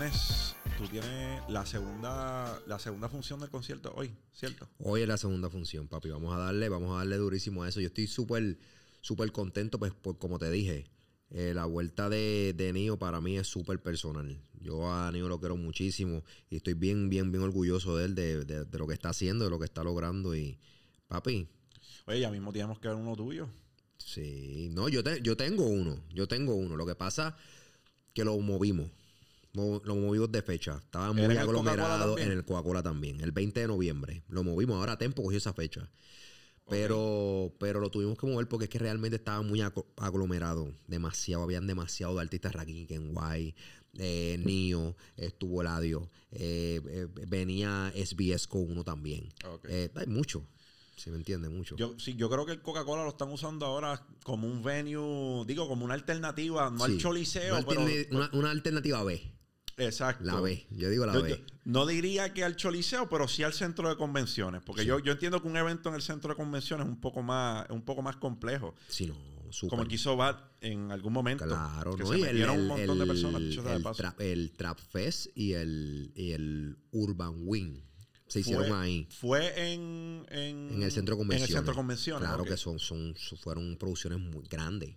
tienes, tú tienes la segunda, la segunda función del concierto hoy, ¿cierto? Hoy es la segunda función, papi. Vamos a darle, vamos a darle durísimo a eso. Yo estoy súper, súper contento, pues, por, como te dije. eh, la vuelta de, de Nio para mí es súper personal. Yo a Nio lo quiero muchísimo y estoy bien, bien, bien orgulloso de él, de, de- de lo que está haciendo, de lo que está logrando. Y, papi, Oye, ya mismo tenemos que ver uno tuyo. sí, no, yo, te- yo tengo uno, yo tengo uno. Lo que pasa que lo movimos. Mo- Lo movimos de fecha. Estaba muy ¿Era en el Coca-Cola aglomerado en el Coca-Cola también. El 20 de noviembre. Lo movimos. Ahora Tempo cogió esa fecha. Pero, pero lo tuvimos que mover porque es que realmente estaba muy aglomerado. Demasiado. Habían demasiado de artistas Rakim, Kenway, eh, Nio, estuvo Ladio. eh, eh, venía SBS con uno también. Eh, hay mucho. Si me entiende, mucho. Yo, sí, yo creo que el Coca-Cola lo están usando ahora como un venue, digo, como una alternativa, no al choliseo, una, pero... una alternativa B. Exacto. La B. Yo digo la Yo- B. yo no diría que al Choliseo, pero sí al centro de convenciones. Porque Sí. yo, yo entiendo que un evento en el centro de convenciones es un poco más, un poco más complejo. Si no. Como el que hizo Bat en algún momento. Claro, que ¿no? se Y el, metieron el- un montón de el- personas. de paso. trap, el Trap Fest y el, y el Urban Wing se hicieron fue, ahí. Fue en, en, En el centro de En convenciones. el centro de convenciones. Claro que son, son- fueron producciones muy grandes.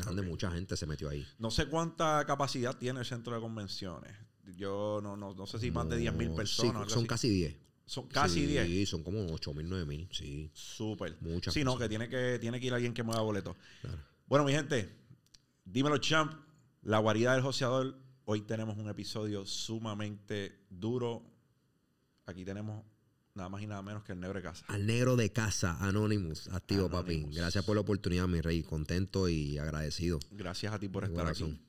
Ok. mucha gente se metió ahí. No sé cuánta capacidad tiene el centro de convenciones. Yo no, no, no sé si más de 10.000 No, personas. sí, son casi 10. Son casi Sí, 10. son como 8.000, 9.000, sí. Súper. Muchas Sí, no, que tiene que tiene que ir alguien que mueva boletos. Claro. Bueno, mi gente, dímelo, champ. La guarida del joseador. Hoy tenemos un episodio sumamente duro. Aquí tenemos nada más y nada menos que el negro de casa. Al negro de casa, Anonymous, activo, papi. Gracias por la oportunidad, mi rey. Contento y agradecido. Gracias a ti por estar aquí.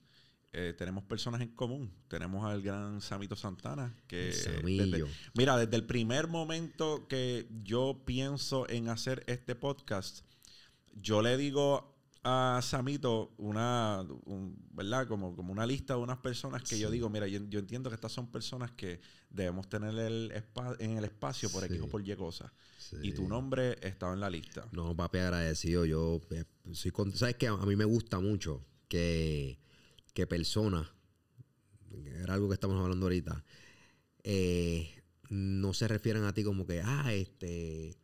Eh, tenemos personas en común. Tenemos al gran Samito Santana. Que desde- mira, desde el primer momento que yo pienso en hacer este podcast, yo le digo a Samito una, un- ¿verdad? Como, como una lista de unas personas que yo digo, mira, yo, yo entiendo que estas son personas que debemos tener el en el espacio por Sí. X o por Y cosas. Y tu nombre estaba en la lista. No, papi, agradecido. Yo eh, soy con- ¿Sabes qué? A mí me gusta mucho que, que personas, era algo que estamos hablando ahorita, eh, no se refieren a ti como que, ah, este,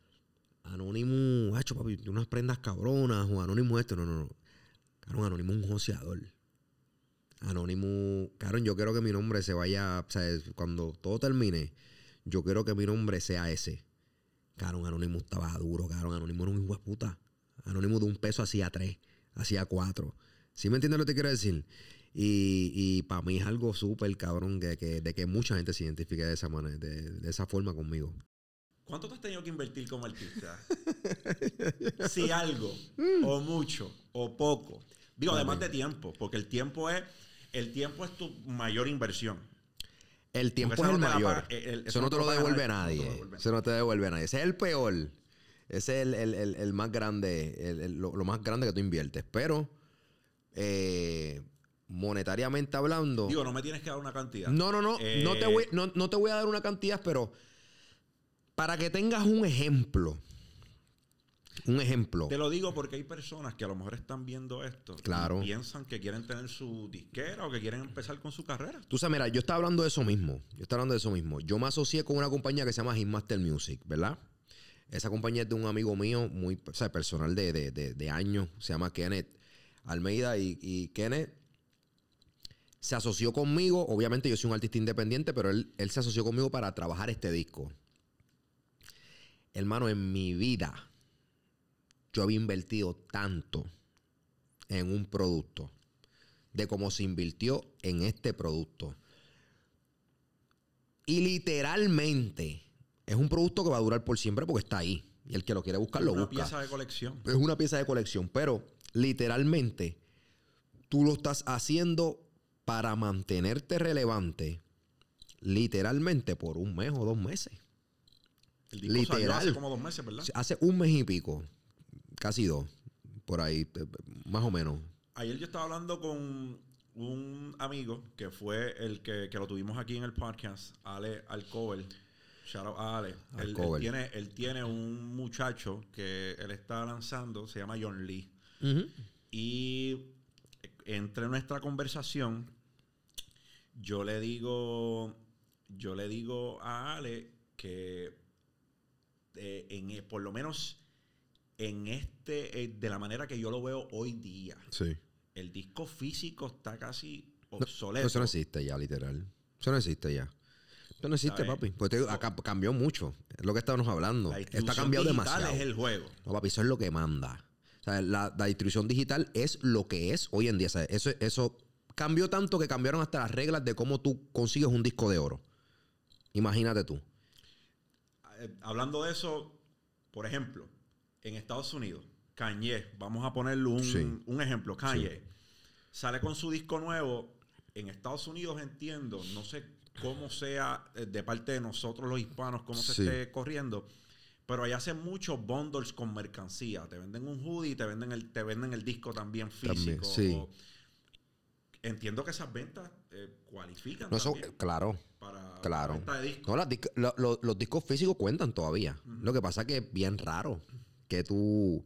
Anónimo, hacho, papi, de unas prendas cabronas, o Anónimo esto. No, no, no. Cabrón, Anónimo un joseador. Anónimo, cabrón, yo quiero que mi nombre se vaya, o sea, cuando todo termine, yo quiero que mi nombre sea ese. Cabrón, Anónimo estaba duro, cabrón. Anónimo era un hijo de puta. Anónimo de un peso hacía tres, hacía cuatro. ¿Sí me entiendes lo que te quiero decir? Y, y para mí es algo súper cabrón que, que- de que mucha gente se identifique de esa manera, de, de esa forma conmigo. ¿Cuánto has tenido que invertir como artista? si algo, o mucho, o poco. Digo, Vale. además de tiempo, porque el tiempo es el tiempo es tu mayor inversión. El tiempo Porque es el no mayor. el- el- eso no te lo devuelve nadie. nadie. No. Eso no te devuelve nadie. Ese es el peor. Ese es el, el- el- el más grande, lo, lo más grande que tú inviertes. Pero, eh, monetariamente hablando. Digo, no me tienes que dar una cantidad. No, no, no. Eh, no, te voy, no, no te voy a dar una cantidad, pero para que tengas un ejemplo. Un ejemplo. Te lo digo porque hay personas que a lo mejor están viendo esto Claro. y piensan que quieren tener su disquera o que quieren empezar con su carrera. Tú sabes, mira, yo estaba hablando de eso mismo. Yo estaba hablando de eso mismo. Yo me asocié con una compañía que se llama Hitmaster Music, ¿verdad? Esa compañía es de un amigo mío, muy o sea, personal de, de, de- de años. Se llama Kenneth Almeida. Y, y Kenneth se asoció conmigo. Obviamente yo soy un artista independiente, pero él, él se asoció conmigo para trabajar este disco. Hermano, en mi vida yo había invertido tanto en un producto de cómo se invirtió en este producto. Y literalmente es un producto que va a durar por siempre porque está ahí. Y el que lo quiere buscar lo una busca. pieza de colección. Es una pieza de colección, pero literalmente tú lo estás haciendo para mantenerte relevante literalmente por un mes o dos meses. El disco salió literal. hace como dos meses, ¿verdad? Hace un mes y pico, casi dos, por ahí, más o menos. Ayer yo estaba hablando con un amigo que fue el que, que lo tuvimos aquí en el podcast, Ale Alcover. Shout out a Ale. Él- Él, tiene, él tiene un muchacho que él está lanzando, se llama John Lee. Y entre nuestra conversación, yo le digo, yo le digo a Ale que eh, en, eh, por lo menos en este, eh, de la manera que yo lo veo hoy día, Sí. el disco físico está casi No, obsoleto. Eso no existe ya, literal. Eso no existe ya. Eso no existe, ¿Sabes? papi. Pues te digo, acá cambió mucho. Es lo que estábamos hablando. La Está cambiado demasiado. es el juego. No, papi, eso es lo que manda. O sea, la, la distribución digital es lo que es hoy en día. O sea, eso, eso cambió tanto que cambiaron hasta las reglas de cómo tú consigues un disco de oro. Imagínate tú. Eh, hablando de eso, por ejemplo, en Estados Unidos, Kanye, vamos a ponerle un, Sí. un ejemplo, Kanye, sale con su disco nuevo. En Estados Unidos entiendo, no sé cómo sea eh, de parte de nosotros los hispanos, cómo se esté corriendo, pero allá hacen muchos bundles con mercancía. Te venden un hoodie y te venden el, te venden el disco también También, físico. sí. O- entiendo que esas ventas eh, cualifican No, eso, también claro. para, claro. de discos. No, las lo- lo- los discos físicos cuentan todavía. Lo que pasa es que es bien raro que tú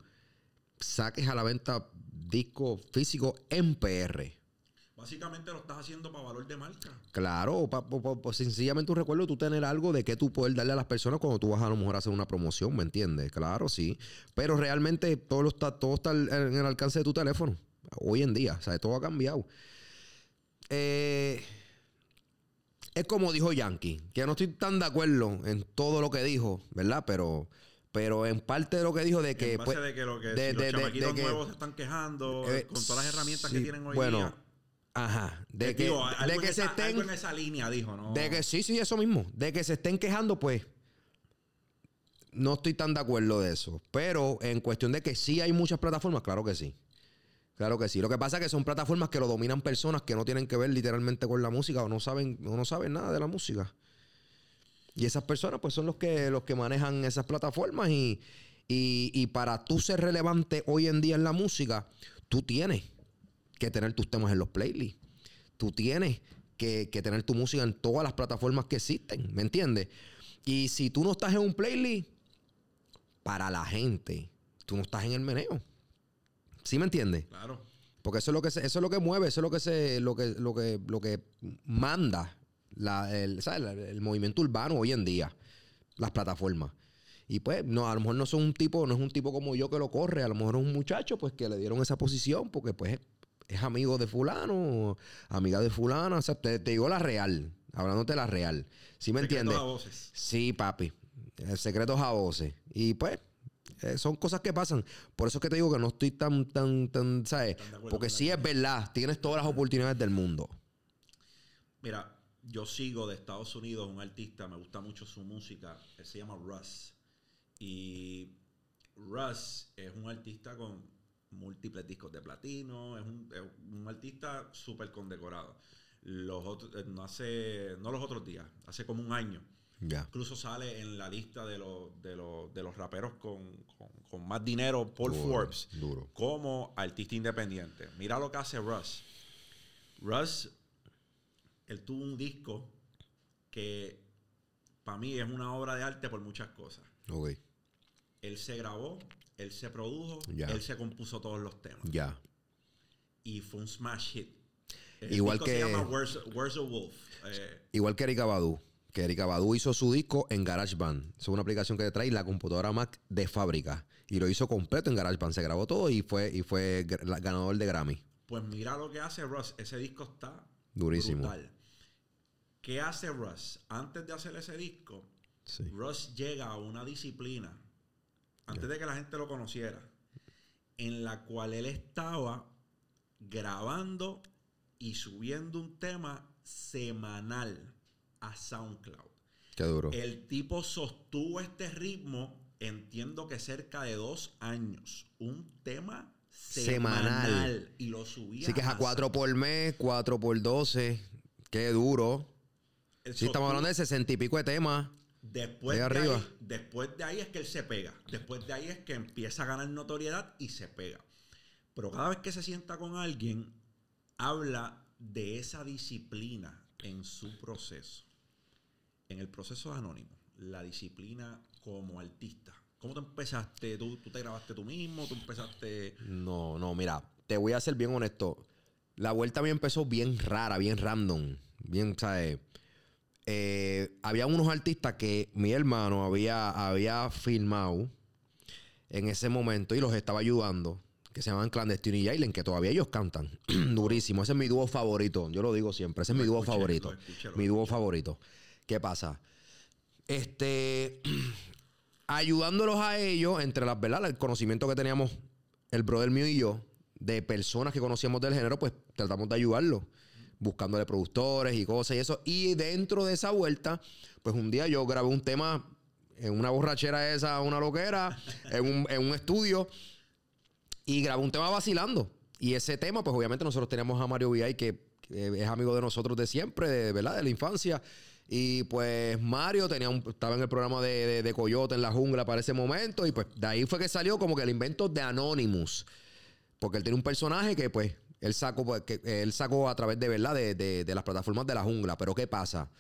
saques a la venta disco físico en PR. Básicamente lo estás haciendo para valor de marca. Claro, pa- pa- pa- pa- sencillamente un recuerdo tú tener algo de que tú poder darle a las personas cuando tú vas a lo mejor a hacer una promoción, ¿me entiendes? Claro, sí. Pero realmente todo, lo está, todo está en el alcance de tu teléfono. Hoy en día, o sea, todo ha cambiado. Eh, es como dijo Yankee, que no estoy tan de acuerdo en todo lo que dijo, ¿verdad? Pero, pero en parte de lo que dijo de que... en base pues, de que, lo que de- si los de- que- nuevos se están quejando eh, con todas las herramientas sí, que tienen hoy bueno, día. Ajá, de Eh, que, digo, de que se algo estén... en esa línea dijo, ¿no? De que sí, sí, eso mismo. De que se estén quejando, pues. No estoy tan de acuerdo de eso. Pero en cuestión de que sí hay muchas plataformas, claro que sí. Claro que sí. Lo que pasa es que son plataformas que lo dominan personas que no tienen que ver literalmente con la música o no saben, o no saben nada de la música. Y esas personas, pues, son los que, los que manejan esas plataformas. Y, y, y para tú ser relevante hoy en día en la música, tú tienes que tener tus temas en los playlists. Tú tienes que, que tener tu música en todas las plataformas que existen, ¿me entiendes? Y si tú no estás en un playlist, para la gente, tú no estás en el meneo. ¿Sí me entiendes? Claro. Porque eso es lo que se- eso es lo que mueve, eso es lo que se, lo que, lo que, lo que manda la- el, el movimiento urbano hoy en día, las plataformas. Y pues, no, a lo mejor no son un tipo, no es un tipo como yo que lo corre, a lo mejor es un muchacho pues que le dieron esa posición porque pues es amigo de fulano, amiga de fulana, o sea, te, te digo la real, hablándote la real. ¿Sí me Secretos entiendes? a voces. Sí, papi. Eh, Secretos a voces. Y pues, eh, son cosas que pasan. Por eso es que te digo que no estoy tan, tan, tan, ¿sabes? Porque sí es verdad, tienes todas las oportunidades del mundo. Mira, yo sigo de Estados Unidos un artista, me gusta mucho su música, él se llama Russ. Y Russ es un artista con múltiples discos de platino, es un, es un artista súper condecorado. Los otros, eh, no hace, no los otros días, hace como un año. Ya. Incluso sale en la lista de los, de los, de los raperos con, con- con más dinero por Duro, Forbes Duro. como artista independiente. Mira lo que hace Russ. Russ, él tuvo un disco que para mí es una obra de arte por muchas cosas. Ok. Él se grabó, él se produjo, él se compuso todos los temas. Ya. Y fue un smash hit. El Igual disco que- se llama Where's, Where's the Wolf. Eh, Igual que Erika Badu. Que Erika Badu hizo su disco en GarageBand. Es una aplicación que te trae la computadora Mac de fábrica. Y lo hizo completo en GarageBand. Se grabó todo y fue, y fue ganador de Grammy. pues mira lo que hace Russ. Ese disco está Durísimo. brutal. ¿Qué hace Russ? Antes de hacer ese disco, Sí. Russ llega a una disciplina, antes de que la gente lo conociera, en la cual él estaba grabando y subiendo un tema semanal a SoundCloud. Qué duro. El tipo sostuvo este ritmo, entiendo que cerca de dos años. Un tema semanal. Semanal. Y lo subía. Así que es a 4 por mes, 4 por 12. Qué duro. Sí, estamos hablando de 60 y pico de temas. Después de, arriba. Ahí, después de ahí es que él se pega. Después de ahí es que empieza a ganar notoriedad y se pega. Pero cada vez que se sienta con alguien, habla de esa disciplina en su proceso. En el proceso de Anónimo, la disciplina como artista. ¿Cómo te empezaste? ¿Tú, tú te grabaste tú mismo? ¿Tú empezaste...? No, no, mira, te voy a ser bien honesto. la vuelta a mí empezó bien rara, bien random. Bien, ¿sabes? Eh, había unos artistas que mi hermano había, había filmado en ese momento y los estaba ayudando, que se llaman Clandestino y Jalen, que todavía ellos cantan. Durísimo. Ese es mi dúo favorito. Yo lo digo siempre. Ese es mi dúo escuché, favorito. lo escuché, lo mi dúo favorito. ¿Qué pasa? Este. ayudándolos a ellos, entre las verdad, el conocimiento que teníamos el brother mío y yo, de personas que conocíamos del género, pues tratamos de ayudarlos, buscándole productores y cosas y eso. Y dentro de esa vuelta, pues un día yo grabé un tema en una borrachera esa, una loquera, en un, en un estudio, y grabé un tema vacilando. Y ese tema, pues obviamente nosotros teníamos a Mario VI, que, que es amigo de nosotros de siempre, de, ¿verdad? De la infancia. Y pues Mario estaba en el programa de, de- Coyote en la jungla para ese momento. Y pues de ahí fue que salió como que el invento de Anonymous. Porque él tiene un personaje que pues él sacó, pues, que él sacó a través de verdad de, de- de las plataformas de la jungla. Pero ¿qué pasa?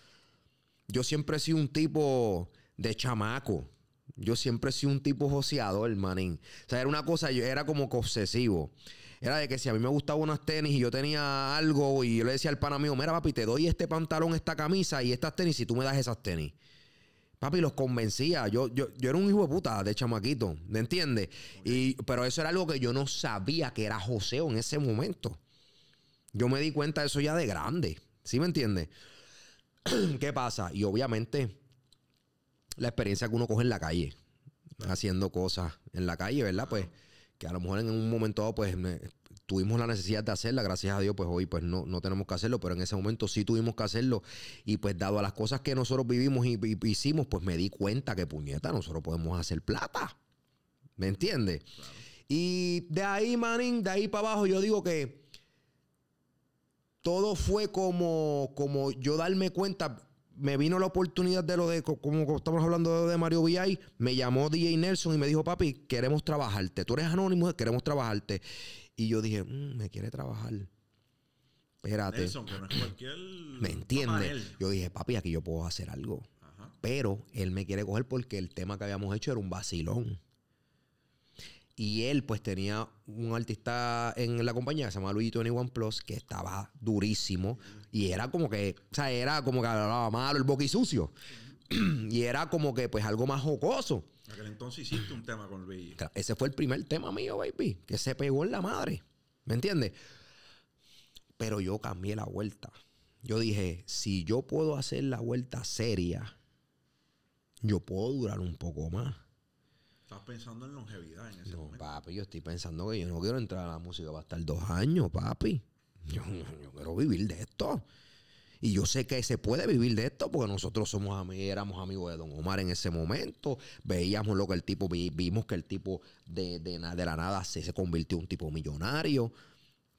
Yo siempre he sido un tipo de chamaco. Yo siempre he sido un tipo joseador, manín. O sea, era una cosa, yo era como que obsesivo. Era de que si a mí me gustaban unas tenis y yo tenía algo y yo le decía al pana mío, mira papi, te doy este pantalón, esta camisa y estas tenis y tú me das esas tenis. Papi, los convencía. Yo, yo, yo era un hijo de puta de chamaquito, ¿me entiendes? Pero eso era algo que yo no sabía que era joseo en ese momento. Yo me di cuenta de eso ya de grande. ¿Sí me entiendes? ¿Qué pasa? Y obviamente la experiencia que uno coge en la calle, haciendo cosas en la calle, ¿verdad? Pues que a lo mejor en un momento dado, pues me- tuvimos la necesidad de hacerla, gracias a Dios, pues hoy pues no, no tenemos que hacerlo, pero en ese momento sí tuvimos que hacerlo y pues dado a las cosas que nosotros vivimos y, y- hicimos, pues me di cuenta que puñeta, nosotros podemos hacer plata, ¿me entiendes? Y de ahí, manín, de ahí para abajo yo digo que todo fue como, como yo darme cuenta. Me vino la oportunidad de lo de, co- como estamos hablando de Mario VI, me llamó DJ Nelson y me dijo, papi, queremos trabajarte. Tú eres anónimo, queremos trabajarte. Y yo dije, "Mm, me quiere trabajar. Espérate. Nelson, que no es cualquier. ¿Me entiendes? Yo dije, papi, aquí yo puedo hacer algo. Ajá. Pero él me quiere coger porque el tema que habíamos hecho era un vacilón. Y él, pues, tenía un artista en la compañía que se llama Luigi Tony One Plus que estaba durísimo. Y era como que, o sea, era como que hablaba malo, el boqui sucio. y era como que, pues, algo más jocoso. En aquel entonces hiciste un tema con Luigi. Claro, Ese fue el primer tema mío, baby, que se pegó en la madre. ¿Me entiendes? Pero yo cambié la vuelta. Yo dije, si yo puedo hacer la vuelta seria, yo puedo durar un poco más. Estás pensando en longevidad en ese No, momento. papi, yo estoy pensando que yo no quiero entrar a la música para estar dos años, papi. Yo, yo quiero vivir de esto. Y yo sé que se puede vivir de esto porque nosotros somos éramos amigos de Don Omar en ese momento. Veíamos lo que el tipo, vi- vimos que el tipo de, de, de la nada se, se convirtió en un tipo millonario.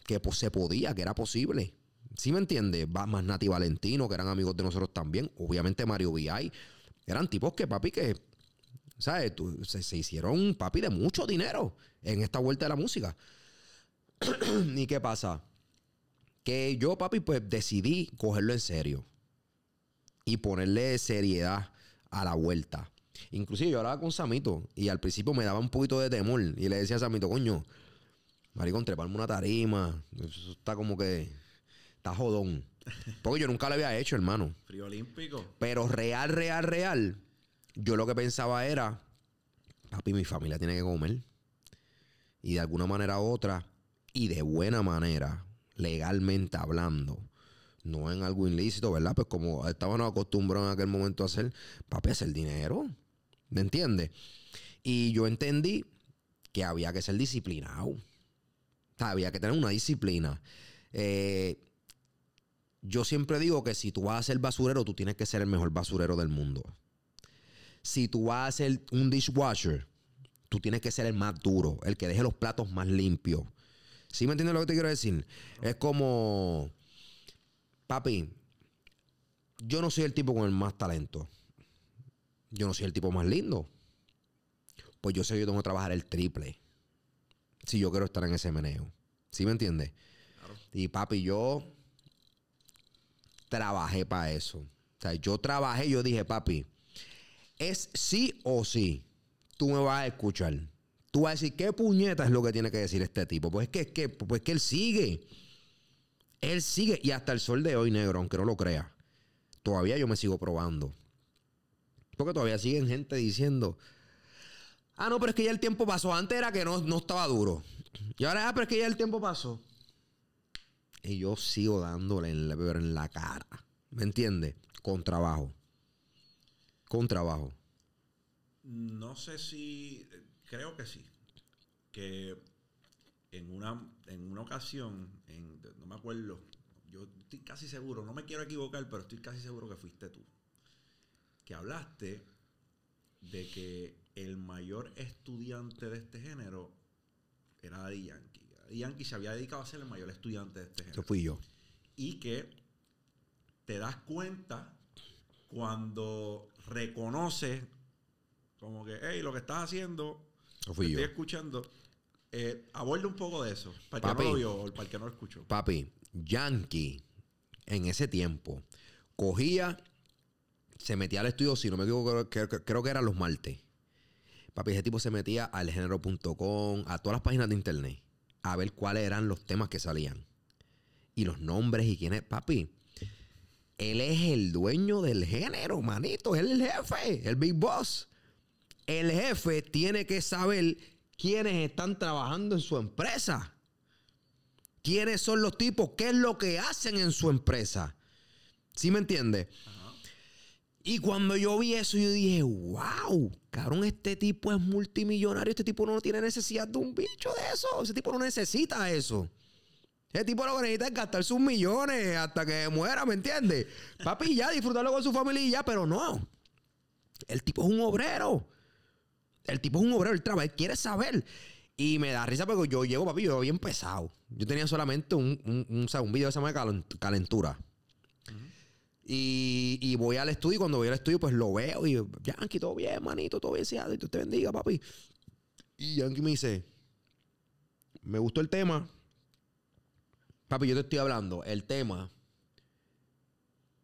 Que pues, se podía, que era posible. ¿Sí me entiendes? Va más Nati Valentino, que eran amigos de nosotros también. Obviamente Mario VI. Eran tipos que, papi, que ¿sabes? Tú- se, se hicieron, papi, de mucho dinero en esta vuelta de la música. ¿Y qué pasa? Que yo, papi, pues decidí cogerlo en serio y ponerle seriedad a la vuelta. Inclusive yo hablaba con Samito y al principio me daba un poquito de temor y le decía a Samito, coño, maricón, treparme una tarima, eso está como que, está jodón. Porque yo nunca lo había hecho, hermano. Frío olímpico. Pero real, real, real, yo lo que pensaba era, papi, mi familia tiene que comer. Y de alguna manera u otra, y de buena manera, legalmente hablando, no en algo ilícito, ¿verdad? Pues como estaban acostumbrados en aquel momento a hacer, papi, hacer dinero. ¿Me entiendes? Y yo entendí que había que ser disciplinado. Había que tener una disciplina. Eh, yo siempre digo que si tú vas a ser basurero, tú tienes que ser el mejor basurero del mundo. Si tú vas a ser un dishwasher, tú tienes que ser el más duro, el que deje los platos más limpios. ¿Sí me entiendes lo que te quiero decir? Es como, papi, yo no soy el tipo con el más talento. Yo no soy el tipo más lindo. Pues yo sé que yo tengo que trabajar el triple. Si yo quiero estar en ese meneo. ¿Sí me entiendes? Claro. Y papi, yo trabajé para eso. O sea, yo trabajé, yo dije, papi, es sí o sí. Tú me vas a escuchar. Tú vas a decir, ¿qué puñeta es lo que tiene que decir este tipo? Pues es que, que, pues que él sigue. Él sigue, y hasta el sol de hoy, negro, aunque no lo crea, todavía yo me sigo probando. Porque todavía siguen gente diciendo, ah, no, pero es que ya el tiempo pasó. Antes era que no, no estaba duro. Y ahora, ah, pero es que ya el tiempo pasó. Y yo sigo dándole en la, en la cara. ¿Me entiendes? Con trabajo. Con trabajo. No sé si. Creo que sí. Que en una, en una ocasión, en- no me acuerdo, yo estoy casi seguro, no me quiero equivocar, pero estoy casi seguro que fuiste tú. Que hablaste de que el mayor estudiante de este género era Daddy Yankee. Daddy Yankee se había dedicado a ser el mayor estudiante de este género Eso fui yo. y que te das cuenta cuando reconoces como que, hey, lo que estás haciendo, yo. estoy escuchando. Eh, aborda un poco de eso, para el que no lo vio o para el que no lo escuchó. Papi, Yankee, en ese tiempo, cogía, se metía al estudio, si no me equivoco, creo, creo- creo que eran los martes. Papi, ese tipo se metía al género.com, a todas las páginas de internet, a ver cuáles eran los temas que salían. Y los nombres y quién es. Papi, él es el dueño del género, manito. Él es el jefe, el big boss. El jefe tiene que saber quiénes están trabajando en su empresa quiénes son los tipos, qué es lo que hacen en su empresa. ¿Sí me entiendes? Y cuando yo vi eso, yo dije, wow, cabrón, este tipo es multimillonario, este tipo no tiene necesidad de un bicho de eso, ese tipo no necesita eso. Ese tipo lo que necesita es gastar sus millones hasta que muera, ¿me entiendes? Papi, ya, disfrutarlo con su familia y ya, pero no. El tipo es un obrero. El tipo es un obrero, él trabaja, él quiere saber. Y me da risa porque yo llego, papi, yo bien pesado. Yo tenía solamente un, un, un, o sea, un video que se llama Calent- Calentura. y, y voy al estudio y cuando voy al estudio, pues lo veo y Yankee, todo bien, manito, todo bien, sea, Dios te bendiga, papi. Y Yankee me dice, me gustó el tema. Papi, yo te estoy hablando, el tema,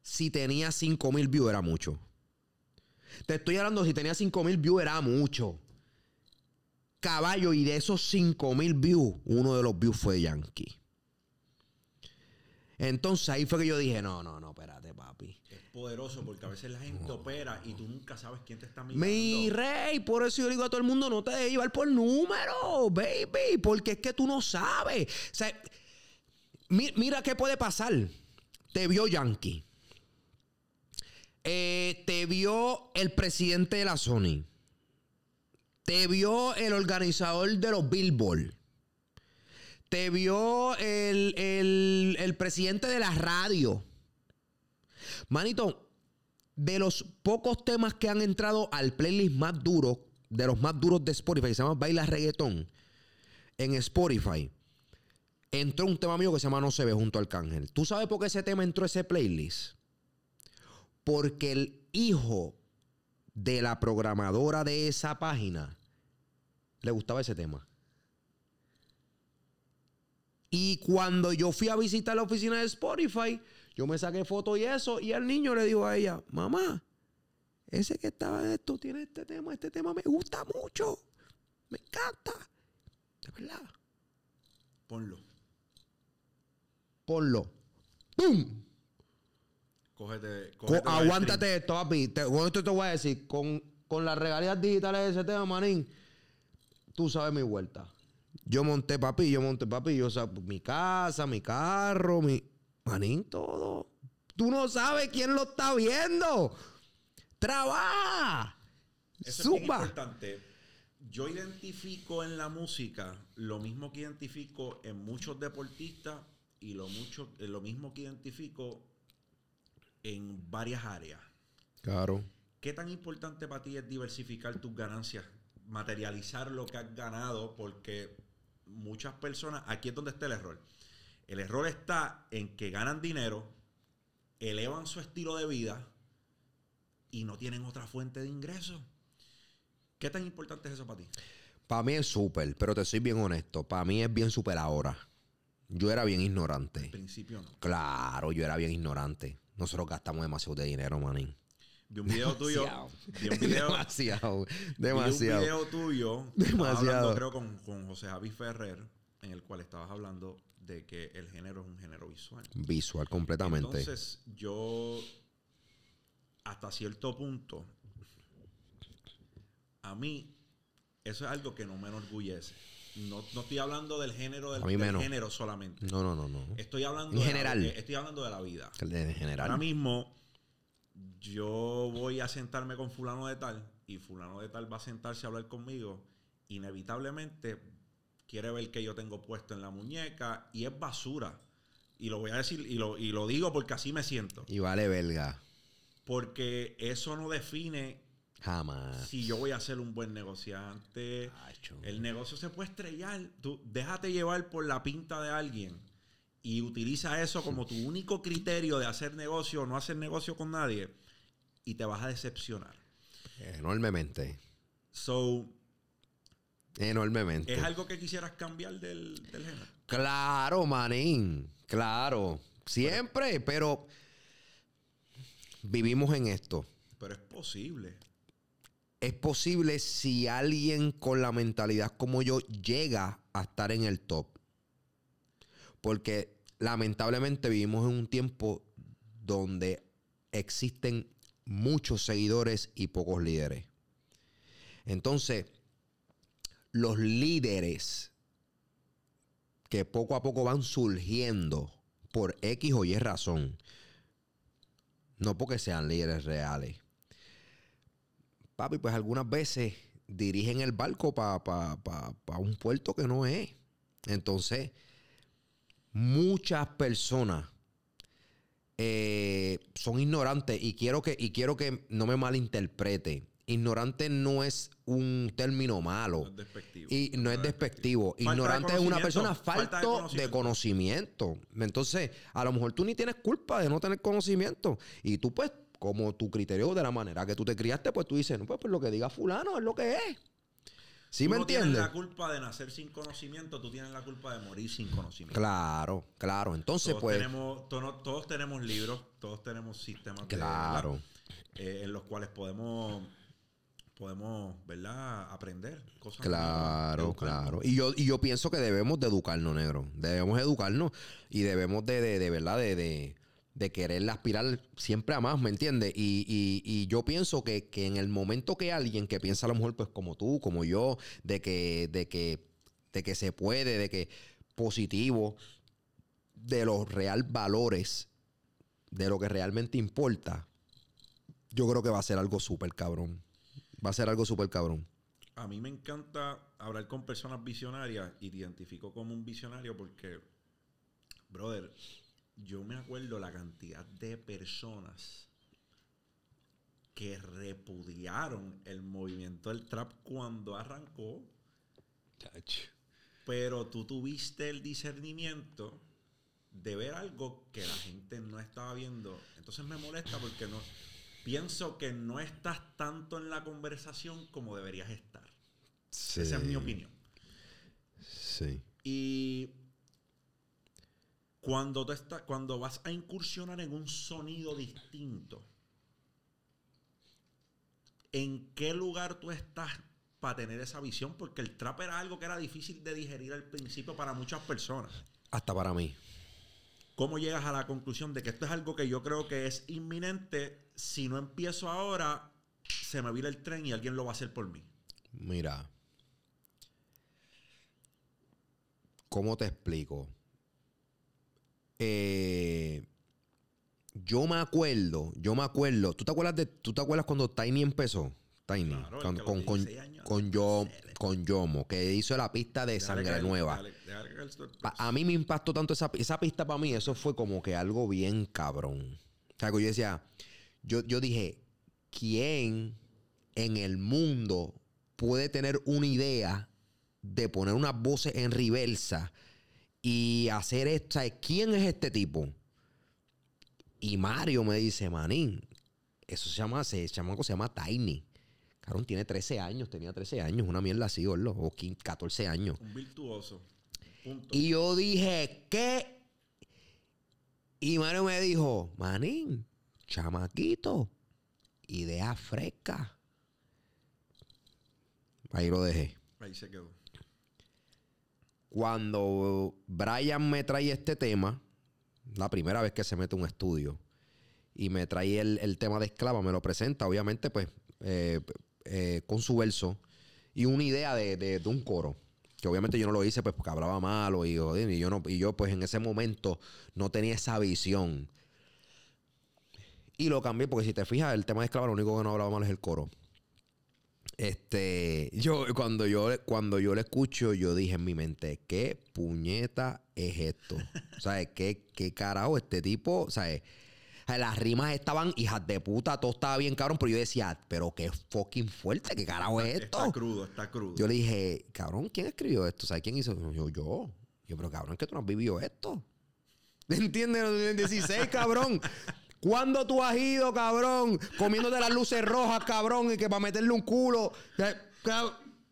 si tenía 5 mil views era mucho. Te estoy hablando, si tenía 5 mil views era mucho. Caballo, y de esos 5 mil views, uno de los views fue Yankee. Entonces ahí fue que yo dije, no, no, no, espérate, papi. Es poderoso porque a veces la gente opera y tú nunca sabes quién te está mirando. Mi rey, por eso yo digo a todo el mundo, no te dejes llevar por número, baby, porque es que tú no sabes. O sea, mi- mira qué puede pasar. Te vio Yankee. Eh, te vio el presidente de la Sony. Te vio el organizador de los Billboard. Te vio el, el- el presidente de la radio. Manito, de los pocos temas que han entrado al playlist más duro, de los más duros de Spotify, se llama Baila Reggaetón, en Spotify, entró un tema mío que se llama No se ve junto al Arcángel. ¿Tú sabes por qué ese tema entró a ese playlist? Porque el hijo de la programadora de esa página le gustaba ese tema. Y cuando yo fui a visitar la oficina de Spotify, yo me saqué fotos y eso, y el niño le dijo a ella, mamá, ese que estaba en esto tiene este tema, este tema me gusta mucho, me encanta. De verdad. Ponlo. Ponlo. ¡Pum! Cógete. Cógete aguántate esto, papi. Te, con esto te voy a decir, con, con las regalías digitales de ese tema, manín, tú sabes mi vuelta. Yo monté, papi, yo monté, papi, yo, o sea, mi casa, mi carro, mi... Manín, todo. Tú no sabes quién lo está viendo. Trabaja. Eso es bien importante. Yo identifico en la música lo mismo que identifico en muchos deportistas y lo, mucho, eh, lo mismo que identifico en varias áreas. Claro. ¿Qué tan importante para ti es diversificar tus ganancias? Materializar lo que has ganado, porque muchas personas, aquí es donde está el error. El error está en que ganan dinero, elevan su estilo de vida y no tienen otra fuente de ingresos. ¿Qué tan importante es eso para ti? Para mí es súper, pero te soy bien honesto. Para mí es bien súper ahora. Yo era bien ignorante. Al principio no. Claro, yo era bien ignorante. Nosotros gastamos demasiado de dinero, manín. Vi un video tuyo. Demasiado. Vi un video, demasiado. vi un video tuyo. Demasiado. Hablando, creo, con, con José Javi Ferrer en el cual estabas hablando de que el género es un género visual. Visual completamente. Entonces, yo, hasta cierto punto, a mí, eso es algo que no me enorgullece. No, no estoy hablando del género del, género solamente. no, no, no, no. Estoy hablando En de la- general. estoy hablando de la vida. En general. Ahora mismo, yo voy a sentarme con fulano de tal y fulano de tal va a sentarse a hablar conmigo. Inevitablemente quiere ver que yo tengo puesto en la muñeca y es basura. Y lo voy a decir y lo, y lo digo porque así me siento. Y vale belga. Porque eso no define Jamás. si yo voy a ser un buen negociante. El negocio se puede estrellar. Tú déjate llevar por la pinta de alguien y utiliza eso como tu único criterio de hacer negocio o no hacer negocio con nadie y te vas a decepcionar. Enormemente. So, Enormemente. ¿es algo que quisieras cambiar del, del género? Claro, manín. Claro. Siempre, pero vivimos en esto. Pero es posible. Es posible si alguien con la mentalidad como yo llega a estar en el top. Porque lamentablemente vivimos en un tiempo donde existen muchos seguidores y pocos líderes. Entonces, los líderes que poco a poco van surgiendo por X o Y razón, no porque sean líderes reales, papi, pues algunas veces dirigen el barco para un puerto que no es. Entonces, muchas personas eh, son ignorantes y quiero que y quiero que no me malinterprete. Ignorante no es un término malo. No es despectivo. Y no es despectivo. Falta de Ignorante es una persona Falta de falto de conocimiento. conocimiento. Entonces, a lo mejor tú ni tienes culpa de no tener conocimiento. Y tú, pues, como tu criterio de la manera que tú te criaste, pues tú dices, no, pues, pues lo que diga fulano es lo que es. ¿Sí Tú me no tienes entiendes? la culpa de nacer sin conocimiento, tú tienes la culpa de morir sin conocimiento. Claro, claro. Entonces, todos, pues, tenemos, todos tenemos libros, todos tenemos sistemas claro. Eh, en los cuales podemos, podemos ¿verdad? aprender cosas. Claro, claro. Y yo, y yo pienso que debemos de educarnos, negro. Debemos educarnos y debemos de, de, de verdad, de, de, de querer aspirar siempre a más, ¿me entiendes? Y, y, y yo pienso que, que en el momento que alguien que piensa a lo mejor pues como tú, como yo, de que, de que, de que se puede, de que positivo, de los real valores, de lo que realmente importa, yo creo que va a ser algo súper cabrón. Va a ser algo súper cabrón. A mí me encanta hablar con personas visionarias y te identifico como un visionario porque, brother, yo me acuerdo la cantidad de personas que repudiaron el movimiento del trap cuando arrancó, pero tú tuviste el discernimiento de ver algo que la gente no estaba viendo. Entonces me molesta porque no pienso que no estás tanto en la conversación como deberías estar. Esa es mi opinión. Sí. Y cuando, tú estás, cuando vas a incursionar en un sonido distinto, ¿en qué lugar tú estás para tener esa visión? Porque el trap era algo que era difícil de digerir al principio para muchas personas. Hasta para mí. ¿Cómo llegas a la conclusión de que esto es algo que yo creo que es inminente? Si no empiezo ahora, se me vira el tren y alguien lo va a hacer por mí. Mira. ¿Cómo te explico? Eh, yo me acuerdo, yo me acuerdo. ¿Tú te acuerdas de, tú te acuerdas cuando Tiny empezó? Tiny. Claro, con, con, con, 16 años, con Yo- con Yomo, que hizo la pista de Sangre caer, Nueva. Pa- a mí me impactó tanto esa, esa pista para mí, eso fue como que algo bien cabrón. O sea, que yo decía, yo, yo dije, ¿quién en el mundo puede tener una idea de poner unas voces en reversa y hacer esto? ¿Quién es este tipo? Y Mario me dice, manín, eso se llama, se, chamaco se llama Tiny. Cabrón, tiene 13 años, tenía 13 años, una mierda así, gordo, o 15, 14 años. Un virtuoso. Punto. Y yo dije, ¿qué? Y Mario me dijo, manín, chamaquito, idea fresca. Ahí lo dejé. Ahí se quedó. Cuando Brian me trae este tema, la primera vez que se mete un estudio, y me trae el, el tema de esclava, me lo presenta, obviamente, pues, eh, eh, con su verso y una idea de, de- un coro. Que obviamente yo no lo hice pues porque hablaba malo y, y yo no, y yo pues en ese momento no tenía esa visión. Y lo cambié porque si te fijas, el tema de esclava lo único que no hablaba mal es el coro. Este, yo cuando yo cuando yo lo escucho, yo dije en mi mente, ¿qué puñeta es esto? ¿Sabes? ¿Qué, qué carajo este tipo? ¿Sabes? Las rimas estaban hijas de puta, todo estaba bien cabrón, pero yo decía, pero qué fucking fuerte, ¿qué carajo es esto? Está crudo, está crudo. Yo le dije, cabrón, ¿quién escribió esto? ¿Sabes quién hizo? Yo, yo. Yo, pero cabrón, que tú no has vivido esto. ¿Entiendes? En 16, cabrón. ¿Cuándo tú has ido, cabrón? Comiéndote las luces rojas, cabrón, y que para meterle un culo.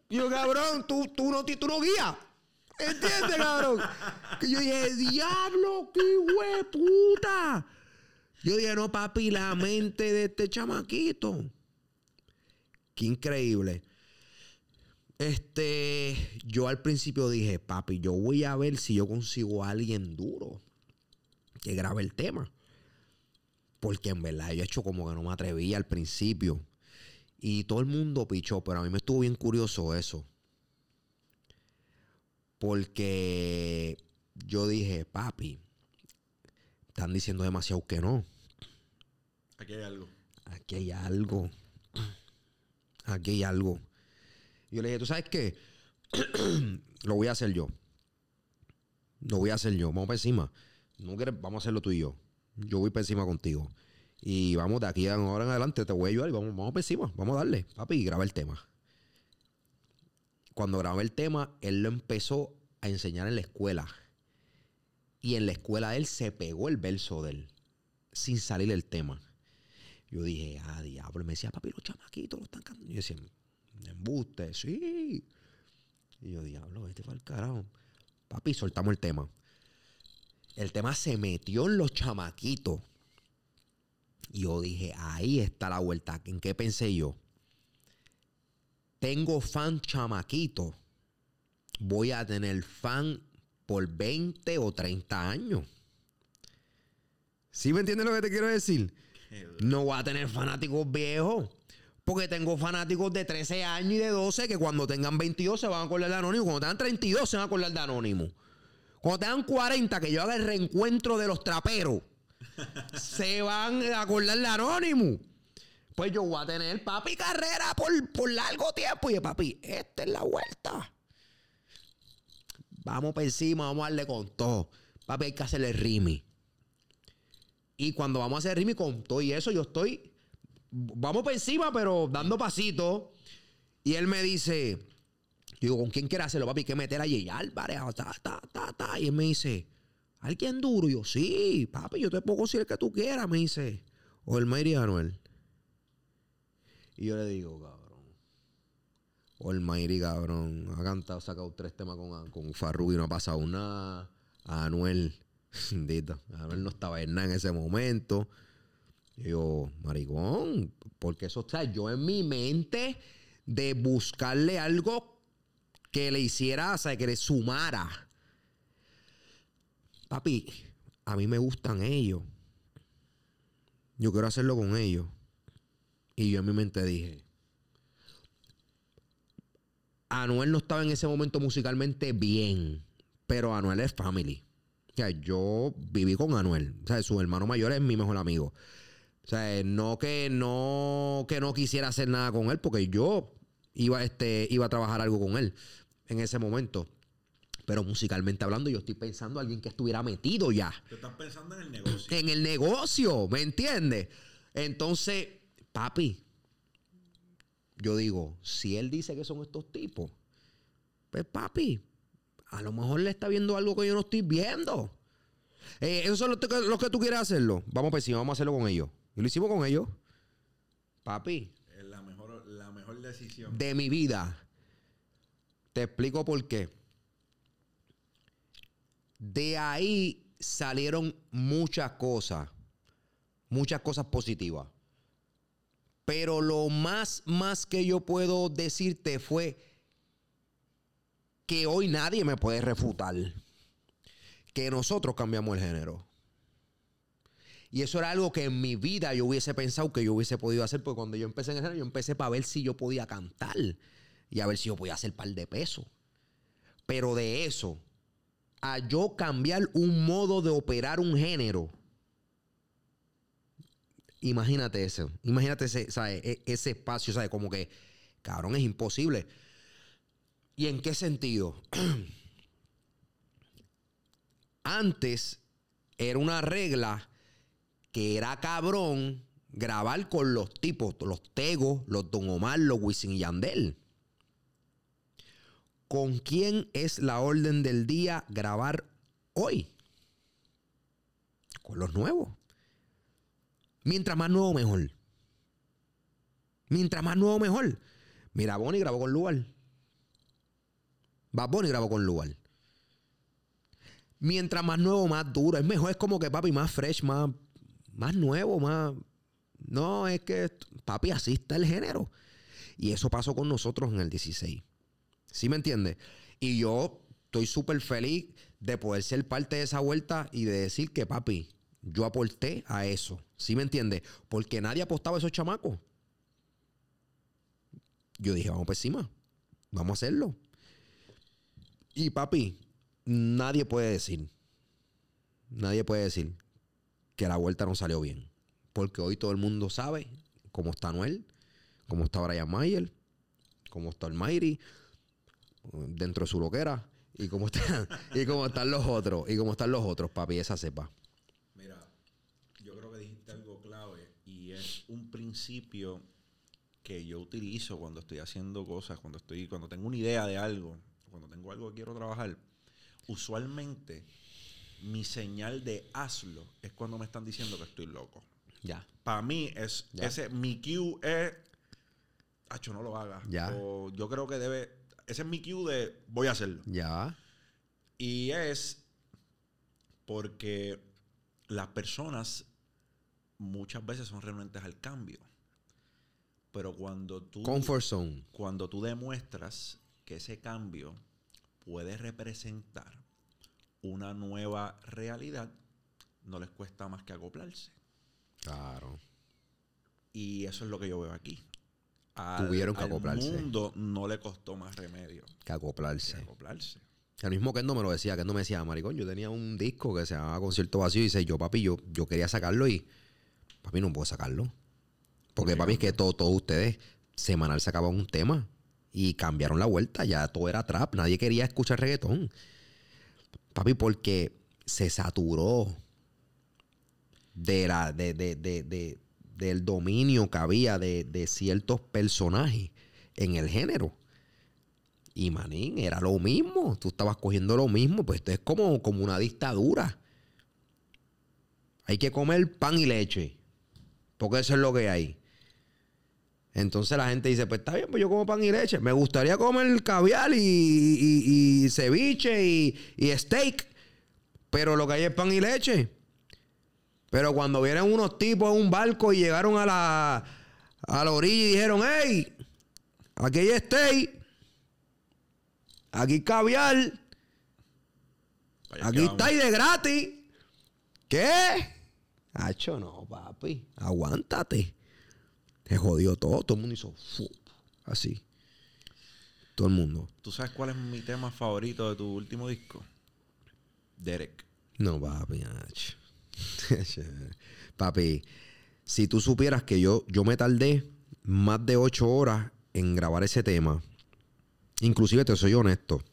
Yo, cabrón, tú, tú, no, tú no guías. ¿Entiendes, cabrón? Yo dije, diablo, qué hueputa. Yo dije, no, papi, la mente de este chamaquito. Qué increíble. Este, yo al principio dije, papi, yo voy a ver si yo consigo a alguien duro que grabe el tema. Porque en verdad yo he hecho como que no me atrevía al principio. Y todo el mundo pichó, pero a mí me estuvo bien curioso eso. Porque yo dije, papi, están diciendo demasiado que no. Aquí hay algo. Aquí hay algo. Aquí hay algo. Yo le dije, ¿tú sabes qué? Lo voy a hacer yo. Lo voy a hacer yo. Vamos para encima. No quieres, vamos a hacerlo tú y yo. Yo voy para encima contigo. Y vamos de aquí a ahora en adelante, te voy a ayudar y vamos, vamos para encima. Vamos a darle. Papi, y graba el tema. Cuando grabé el tema, él lo empezó a enseñar en la escuela. Y en la escuela él se pegó el verso de él. Sin salir el tema. Yo dije, ah, diablo. Me decía, papi, los chamaquitos lo están cantando. Yo decía, embuste, sí. Y yo, diablo, este fue el carajo. Papi, soltamos el tema. El tema se metió en los chamaquitos. Y yo dije, ahí está la vuelta. ¿En qué pensé yo? Tengo fan chamaquito. Voy a tener fan por 20 o 30 años. ¿Sí me entiendes lo que te quiero decir? No voy a tener fanáticos viejos. Porque tengo fanáticos de 13 años y de 12 que cuando tengan 22 se van a acordar de Anónimo. Cuando tengan 32 se van a acordar de Anónimo. Cuando tengan 40, que yo haga el reencuentro de los traperos, se van a acordar de Anónimo. Pues yo voy a tener, papi, carrera por, por largo tiempo. Y yo, papi, esta es la vuelta. Vamos para encima, vamos a darle con todo. Papi, hay que hacerle rimi. Y cuando vamos a hacer rimi con todo y eso, yo estoy. Vamos para encima, pero dando pasitos. Y él me dice. Digo, ¿con quién quiere hacerlo, papi? Que meter a Jay Álvarez. Ta, ta, ta, ta. Y él me dice, ¿alguien duro? Y yo, sí, papi, yo te puedo conseguir el que tú quieras. Me dice, o el Mayri Anuel. Y yo le digo, cabrón. O el Mayri, cabrón. Ha cantado, sacado tres temas con, con y no ha pasado nada. A Anuel. Bendito. Anuel no estaba en nada en ese momento. Y yo, maricón, porque eso está yo en mi mente de buscarle algo que le hiciera, o sea, que le sumara. Papi, a mí me gustan ellos. Yo quiero hacerlo con ellos. Y yo en mi mente dije, Anuel no estaba en ese momento musicalmente bien, pero Anuel es family. O sea, yo viví con Anuel. O sea, su hermano mayor es mi mejor amigo. O sea, no que no que no quisiera hacer nada con él, porque yo iba, este, iba a trabajar algo con él en ese momento. Pero musicalmente hablando, yo estoy pensando en alguien que estuviera metido ya Tú estás pensando en el negocio. en el negocio, ¿me entiendes? Entonces, papi, yo digo, si él dice que son estos tipos, pues papi, a lo mejor le está viendo algo que yo no estoy viendo. Eh, esos son los, que- que tú quieres hacerlo. Vamos para encima, vamos a hacerlo con ellos. Y lo hicimos con ellos. Papi, Es la mejor, la mejor decisión. de mi vida. Te explico por qué. De ahí salieron muchas cosas. Muchas cosas positivas. Pero lo más, más que yo puedo decirte fue que hoy nadie me puede refutar. Que nosotros cambiamos el género. Y eso era algo que en mi vida yo hubiese pensado que yo hubiese podido hacer, porque cuando yo empecé en el género, yo empecé para ver si yo podía cantar y a ver si yo podía hacer par de pesos. Pero de eso, a yo cambiar un modo de operar un género, imagínate eso, imagínate ese, e, ese espacio, ¿sabes? Como que, cabrón, es imposible. ¿Y en qué sentido? Antes era una regla que era cabrón grabar con los tipos, los Tegos, los Don Omar, los Wisin y Yandel. ¿Con quién es la orden del día grabar hoy? Con los nuevos. Mientras más nuevo, mejor. Mientras más nuevo, mejor. Mira, Bonnie grabó con Lugar. Va Bonnie grabó con Lugar. Mientras más nuevo, más duro. Es mejor, es como que papi, más fresh, más, más nuevo, más. No, es que, papi, así está el género. Y eso pasó con nosotros en el 16. ¿Sí me entiendes? Y yo estoy súper feliz de poder ser parte de esa vuelta y de decir que, papi, yo aporté a eso. ¿Sí me entiendes? Porque nadie apostaba a esos chamacos. Yo dije, vamos por encima. Vamos a hacerlo. Y papi, nadie puede decir, nadie puede decir que la vuelta no salió bien. Porque hoy todo el mundo sabe cómo está Noel, cómo está Brian Mayer, cómo está Mayri, dentro de su loquera, y cómo, están, y cómo están los otros, y cómo están los otros, papi, esa sepa. Mira, yo creo que dijiste algo clave, y es un principio que yo utilizo cuando estoy haciendo cosas, cuando estoy, cuando tengo una idea de algo, cuando tengo algo que quiero trabajar. Usualmente mi señal de hazlo es cuando me están diciendo que estoy loco. Ya. Para mí es ese mi cue es Hacho, no lo hagas. Ya. O yo creo que debe ese es mi cue de voy a hacerlo. Ya. Y es porque las personas muchas veces son renuentes al cambio. Pero cuando tú Comfort zone. cuando tú demuestras que ese cambio puede representar una nueva realidad, no les cuesta más que acoplarse. Claro. Y eso es lo que yo veo aquí. Tuvieron que acoplarse. Al mundo no le costó más remedio Que acoplarse. que acoplarse. El mismo Kendo me lo decía, Kendo me decía, maricón, yo tenía un disco que se llamaba Concierto Vacío y dice, yo papi, yo, yo quería sacarlo y papi no puedo sacarlo. Porque papi es que todo, todos ustedes semanal sacaban un tema y cambiaron la vuelta, ya todo era trap, nadie quería escuchar reggaetón. Papi, porque se saturó de la, de, de, de, del dominio que había de, de ciertos personajes en el género. Y manín, era lo mismo. Tú estabas cogiendo lo mismo. Pues esto es como, como una dictadura. Hay que comer pan y leche. Porque eso es lo que hay. Entonces la gente dice, pues está bien, pues yo como pan y leche. Me gustaría comer caviar y, y, ceviche y, y steak. Pero lo que hay es pan y leche. Pero cuando vienen unos tipos en un barco y llegaron a la, a la orilla y dijeron, hey, aquí hay steak, aquí hay caviar, aquí está y de gratis. ¿Qué? Hacho, no, papi, aguántate. Se jodió todo, todo el mundo hizo así. Todo el mundo. ¿Tú sabes cuál es mi tema favorito de tu último disco? Derek. No, papi, hacho. Papi, si tú supieras que yo, yo me tardé más de ocho horas en grabar ese tema, inclusive te soy honesto,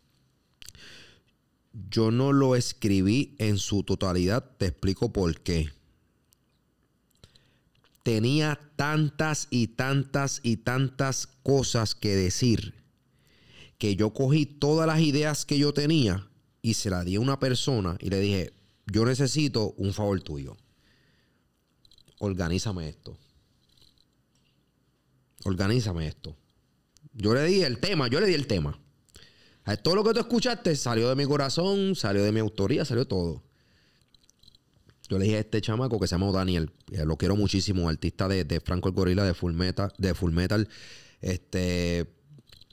yo no lo escribí en su totalidad, te explico por qué. Tenía tantas y tantas y tantas cosas que decir que yo cogí todas las ideas que yo tenía y se las di a una persona y le dije, yo necesito un favor tuyo. Organízame esto. Organízame esto. Yo le di el tema, yo le di el tema. todo lo que tú escuchaste salió de mi corazón, salió de mi autoría, salió todo. Yo le dije a este chamaco que se llama Daniel, lo quiero muchísimo, artista de, Franco el Gorila, de Full Metal, de Full Metal, este,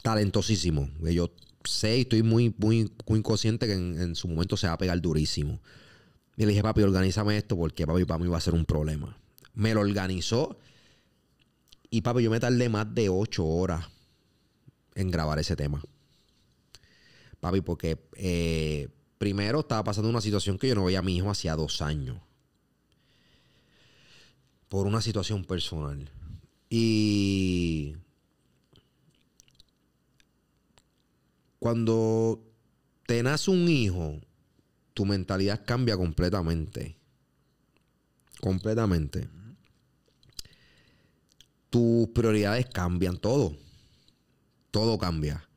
talentosísimo. Yo sé y estoy muy, muy, muy consciente que en, en su momento se va a pegar durísimo. Y le dije, papi, organízame esto porque papi para mí va a ser un problema. Me lo organizó y papi, yo me tardé más de ocho horas en grabar ese tema. Papi, porque eh, primero estaba pasando una situación que yo no veía a mi hijo hacía dos años. Por una situación personal. Y cuando te nace un hijo, tu mentalidad cambia completamente. Completamente. Tus prioridades cambian, todo. Todo cambia.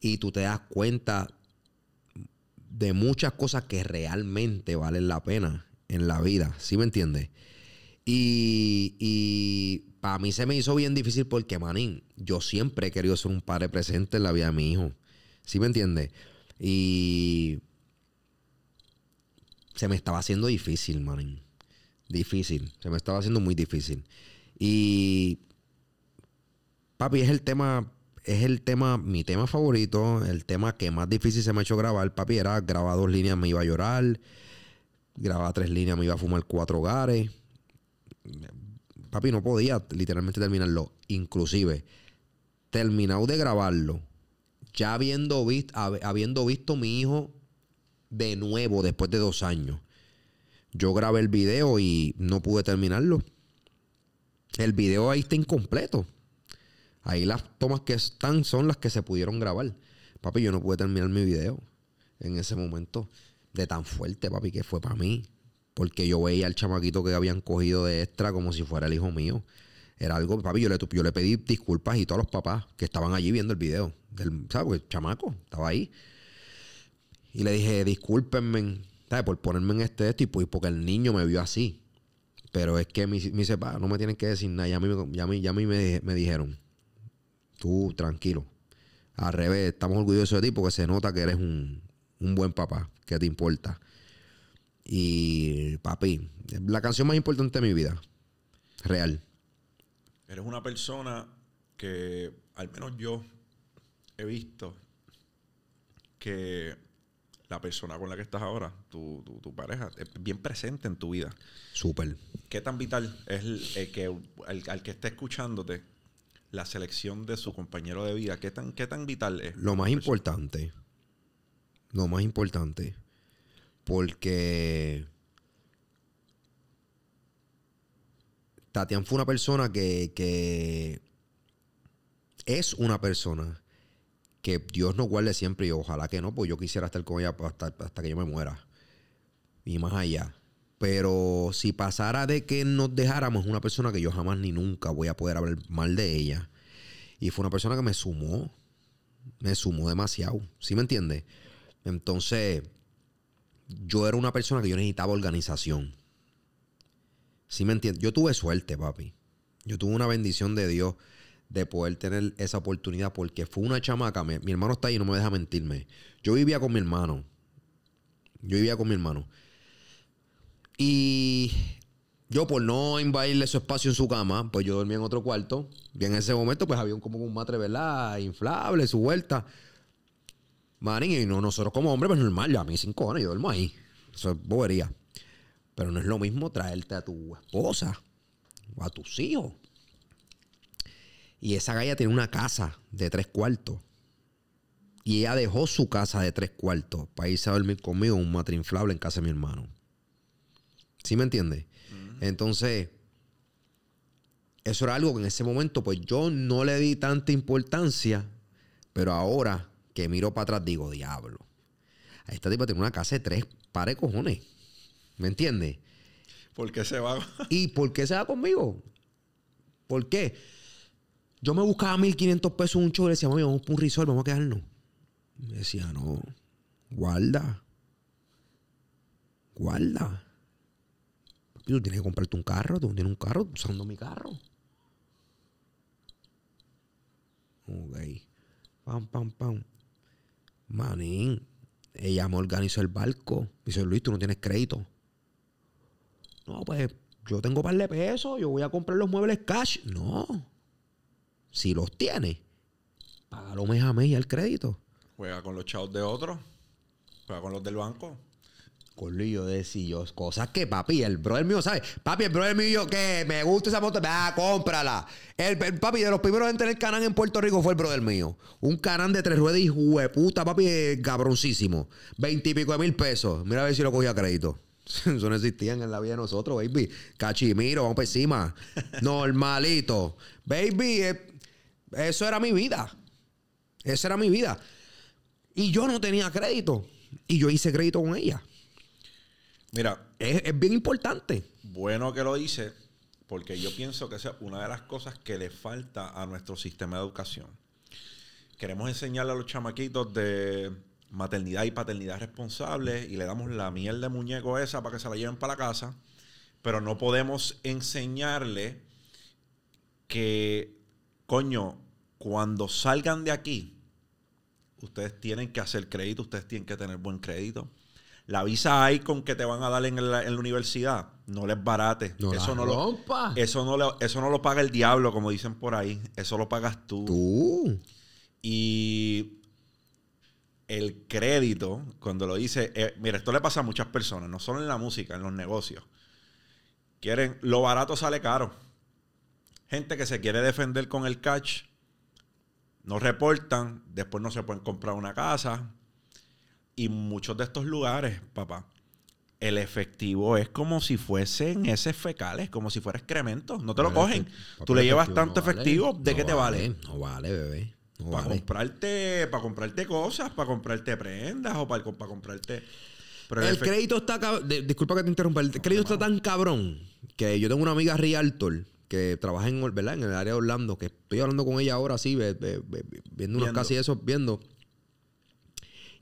Y tú te das cuenta de muchas cosas que realmente valen la pena en la vida. ¿Sí me entiendes? Y, y para mí se me hizo bien difícil porque, manín, yo siempre he querido ser un padre presente en la vida de mi hijo. ¿Sí me entiendes? Y se me estaba haciendo difícil, manín. Difícil. Se me estaba haciendo muy difícil. Y papi, es el tema, es el tema, mi tema favorito, el tema que más difícil se me ha hecho grabar. Papi, era grabar dos líneas, me iba a llorar. Grababa tres líneas, me iba a fumar cuatro hogares. Papi, no podía literalmente terminarlo. Inclusive, terminado de grabarlo, ya habiendo, visto, habiendo visto mi hijo de nuevo después de dos años. Yo grabé el video y no pude terminarlo. El video ahí está incompleto. Ahí las tomas que están son las que se pudieron grabar. Papi, yo no pude terminar mi video en ese momento de tan fuerte, papi, que fue para mí. Porque yo veía al chamaquito que habían cogido de extra como si fuera el hijo mío. Era algo, papi, yo le, yo le pedí disculpas y todos los papás que estaban allí viendo el video. Del, ¿Sabes? el chamaco estaba ahí. Y le dije, discúlpenme, ¿sabes? Por ponerme en este esto y porque el niño me vio así. Pero es que me, dice, pa, no me tienen que decir nada. Ya a mí, ya a mí, ya a mí me, me dijeron, tú tranquilo. Al revés, estamos orgullosos de ti porque se nota que eres un, un buen papá, que te importa. Y papi, la canción más importante de mi vida, real. Eres una persona que, al menos yo, he visto que la persona con la que estás ahora, tu, tu, pareja, es bien presente en tu vida. Súper. ¿Qué tan vital es el, que al, que esté escuchándote la selección de su compañero de vida? ¿Qué tan, qué tan vital es? Lo más importante, lo más importante, porque Tatian fue una persona que, que es una persona que Dios nos guarde siempre y ojalá que no, pues yo quisiera estar con ella hasta, hasta que yo me muera. Y más allá. Pero si pasara de que nos dejáramos una persona que yo jamás ni nunca voy a poder hablar mal de ella. Y fue una persona que me sumó. Me sumó demasiado. ¿Sí me entiendes? Entonces, yo era una persona que yo necesitaba organización. ¿Sí me entiendes? Yo tuve suerte, papi. Yo tuve una bendición de Dios de poder tener esa oportunidad porque fue una chamaca. Mi, hermano está ahí, no me deja mentirme. Yo vivía con mi hermano. Yo vivía con mi hermano. Y yo por no invadirle su espacio en su cama, pues yo dormía en otro cuarto. Y en ese momento pues había un, como un matre, ¿verdad? Inflable, su vuelta. Manín, y no, nosotros como hombres, pues normal, a mí cinco años, yo duermo ahí. Eso es bobería. Pero no es lo mismo traerte a tu esposa o a tus hijos y esa galla tiene una casa de tres cuartos. Y ella dejó su casa de tres cuartos para irse a dormir conmigo en un matre inflable en casa de mi hermano. ¿Sí me entiendes? Entonces, eso era algo que en ese momento, pues yo no le di tanta importancia, pero ahora que miro para atrás digo, diablo. A esta tipa tiene una casa de tres pares cojones. ¿Me entiendes? ¿Por qué se va? ¿Y por qué se va conmigo? ¿Por qué? Yo me buscaba 1500 pesos un show y decía, mami, vamos por un resort, vamos a quedarnos. Y decía, no, guarda. Guarda. tú tienes que comprarte un carro, tú tienes un carro, usando mi carro. Ok. Pam, pam, pam. Manín. Ella me organizó el barco. Dice, Luis, tú no tienes crédito. No, pues yo tengo par de pesos, yo voy a comprar los muebles cash. No. Si los tiene, págalo mes a mes y el crédito. Juega con los chavos de otros. Juega con los del banco. Corlillo decía yo, cosas que papi, el brother mío, ¿sabes? Papi, el brother mío que me gusta esa moto, ah, cómprala. El, el papi de los primeros en tener canán en Puerto Rico fue el brother mío. Un canán de tres ruedas y puta, papi, cabroncísimo. Veintipico de mil pesos. Mira a ver si lo cogía a crédito. Eso no existían en la vida de nosotros, baby. Cachimiro, vamos por encima. Normalito. Baby, eh, eso era mi vida. Esa era mi vida. Y yo no tenía crédito. Y yo hice crédito con ella. Mira, Es, es bien importante. bueno que lo dice, porque yo pienso que esa es una de las cosas que le falta a nuestro sistema de educación. Queremos enseñarle a los chamaquitos de maternidad y paternidad responsables y le damos la miel de muñeco esa para que se la lleven para la casa, pero no podemos enseñarle que, coño, cuando salgan de aquí, ustedes tienen que hacer crédito, ustedes tienen que tener buen crédito. La visa Icon que te van a dar en la, en la universidad, no les barate. No eso, no lo, eso, no lo, eso no lo paga el diablo, como dicen por ahí. Eso lo pagas tú. Tú. Y el crédito, cuando lo dice, eh, mira, esto le pasa a muchas personas, no solo en la música, en los negocios. Quieren, lo barato sale caro. Gente que se quiere defender con el catch, no reportan, después no se pueden comprar una casa. Y muchos de estos lugares, papá, el efectivo es como si fuesen heces fecales, como si fuera excremento. No te lo cogen. Tú le llevas tanto no vale. efectivo, ¿de No qué te vale? No vale, bebé. No Para vale. comprarte, para comprarte cosas, para comprarte prendas o para, para comprarte. Pero El crédito está de- disculpa que te interrumpa. El crédito está tan cabrón que yo tengo una amiga Realtor que trabaja en, ¿verdad? en el área de Orlando, que estoy hablando con ella ahora así, viendo unos casi eso, viendo.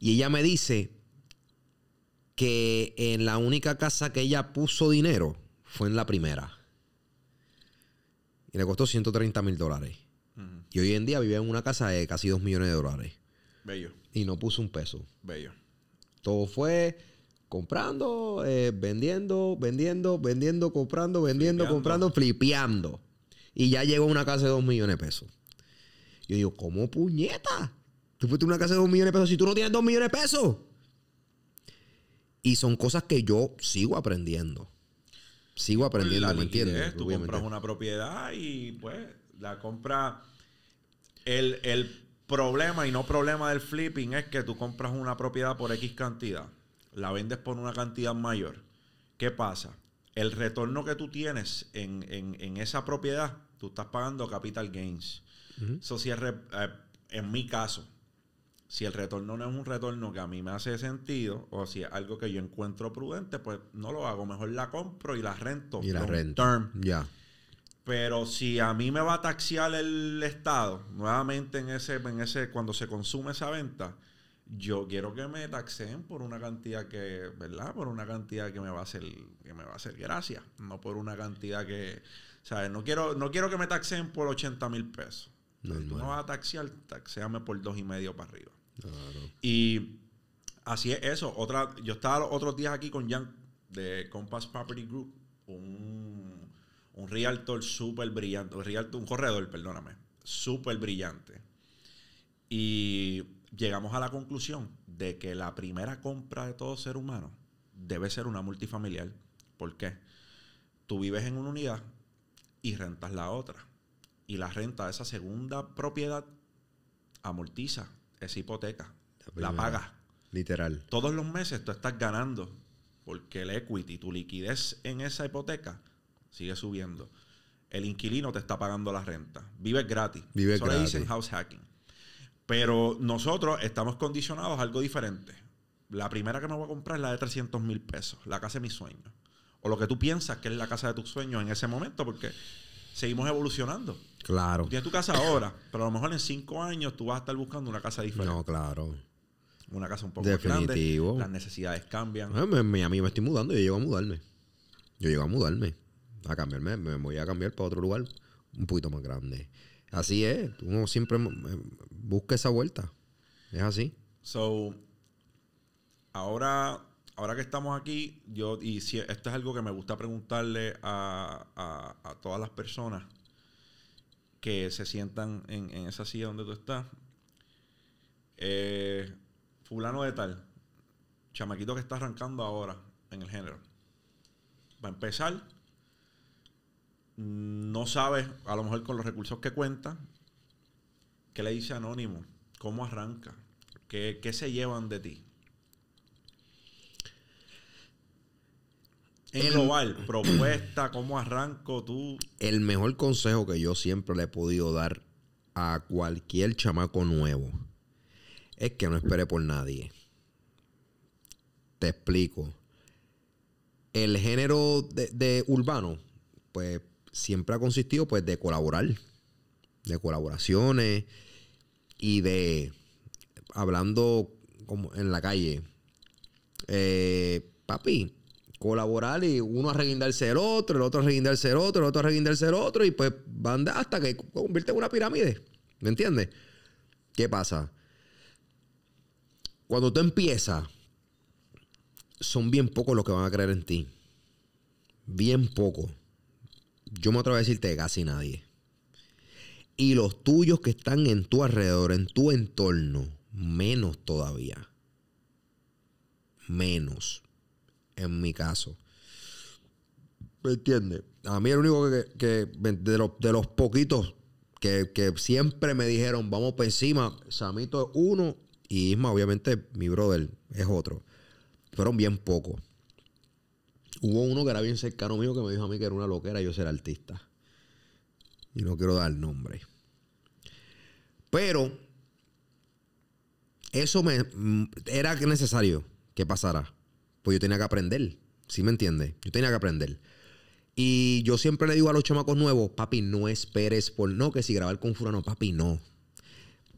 Y ella me dice que en la única casa que ella puso dinero fue en la primera. Y le costó 130 mil dólares. Y hoy en día vive en una casa de casi 2 millones de dólares. Bello, Y no puso un peso. bello. Todo fue comprando, eh, vendiendo, vendiendo, vendiendo, comprando, vendiendo, Flipeando. comprando, flipeando. Y ya llegó a una casa de 2 millones de pesos. Yo digo, ¿cómo puñeta? Tú fuiste una casa de 2 millones de pesos si tú no tienes 2 millones de pesos. Y son cosas que yo sigo aprendiendo. Sigo aprendiendo, La ¿me entiendes? Tú Obviamente. compras una propiedad y pues la compra. El, el problema y no problema del flipping es que tú compras una propiedad por X cantidad, la vendes por una cantidad mayor. ¿Qué pasa? El retorno que tú tienes en, en- en esa propiedad, tú estás pagando capital gains. Si re- eh, en mi caso, si el retorno no es un retorno que a mí me hace sentido, o si es algo que yo encuentro prudente, pues no lo hago. Mejor la compro y la rento. Y la term. Ya. Pero si a mí me va a taxiar el Estado, nuevamente en ese, en ese, cuando se consume esa venta, yo quiero que me taxen por una cantidad que, ¿verdad? Por una cantidad que me va a hacer, que me va a hacer gracia. No por una cantidad que, ¿sabes? No quiero, no quiero que me taxen por 80 mil pesos. Si tú me vas a taxear, taxéame por dos y medio para arriba. Claro. Y así es eso. Otra, yo estaba los otros días aquí con Jan de Compass Property Group, un, un realtor súper brillante, un, realtor- un corredor, perdóname, súper brillante. Y llegamos a la conclusión de que la primera compra de todo ser humano debe ser una multifamiliar. ¿Por qué? Tú vives en una unidad y rentas la otra. Y la renta de esa segunda propiedad amortiza esa hipoteca. La La pagas. Literal. Todos los meses tú estás ganando porque el equity, tu liquidez en esa hipoteca sigue subiendo. El inquilino te está pagando la renta. Vives gratis. Vives Eso le dicen house hacking. Pero nosotros estamos condicionados a algo diferente. La primera que me voy a comprar es la de 300 mil pesos, la casa de mis sueños. O lo que tú piensas que es la casa de tus sueños en ese momento, porque seguimos evolucionando. Claro. Tú tienes tu casa ahora, pero a lo mejor en cinco años tú vas a estar buscando una casa diferente. No, claro. Una casa un poco más Definitivo. grande. Las necesidades cambian. Ah, me- me- a mí me estoy mudando, yo llego a mudarme. Yo llego a mudarme. A cambiarme, me voy a cambiar para otro lugar un poquito más grande. Así es, uno siempre eh, busca esa vuelta. Es así. So, ahora, ahora que estamos aquí, yo, y si, esto es algo que me gusta preguntarle a, a- todas las personas que se sientan en, en esa silla donde tú estás. eh, fulano de tal, chamaquito que está arrancando ahora en el género. Va a empezar, no sabe, a lo mejor con los recursos que cuenta, qué le dice Anónimo, cómo arranca, qué, qué se llevan de ti. En El- global, propuesta, cómo arranco tú. El mejor consejo que yo siempre le he podido dar a cualquier chamaco nuevo es que no espere por nadie. Te explico. El género de, de urbano, pues siempre ha consistido pues de colaborar, de colaboraciones y de hablando como en la calle. Eh, papi, colaborar y uno a reguindarse el otro, el otro a reguindarse el otro, el otro a reguindarse el otro y pues van hasta que convierte en una pirámide. ¿Me entiendes? ¿Qué pasa? Cuando tú empiezas, son bien pocos los que van a creer en ti. Bien pocos. Yo me atrevo a decirte que casi nadie. Y los tuyos que están en tu alrededor, en tu entorno, menos todavía. Menos. En mi caso. ¿Me entiendes? A mí el único que, que- de, los, de los poquitos que, que siempre me dijeron, vamos por encima, Samito es uno y Isma, obviamente, mi brother es otro. Fueron bien pocos. Hubo uno que era bien cercano mío que me dijo a mí que era una loquera yo ser artista. Y no quiero dar nombre. Pero eso me mm, era necesario que pasara. Pues yo tenía que aprender. ¿Sí me entiendes? Yo tenía que aprender. Y yo siempre le digo a los chamacos nuevos, papi, no esperes por no, que si grabar con Furano, papi, no.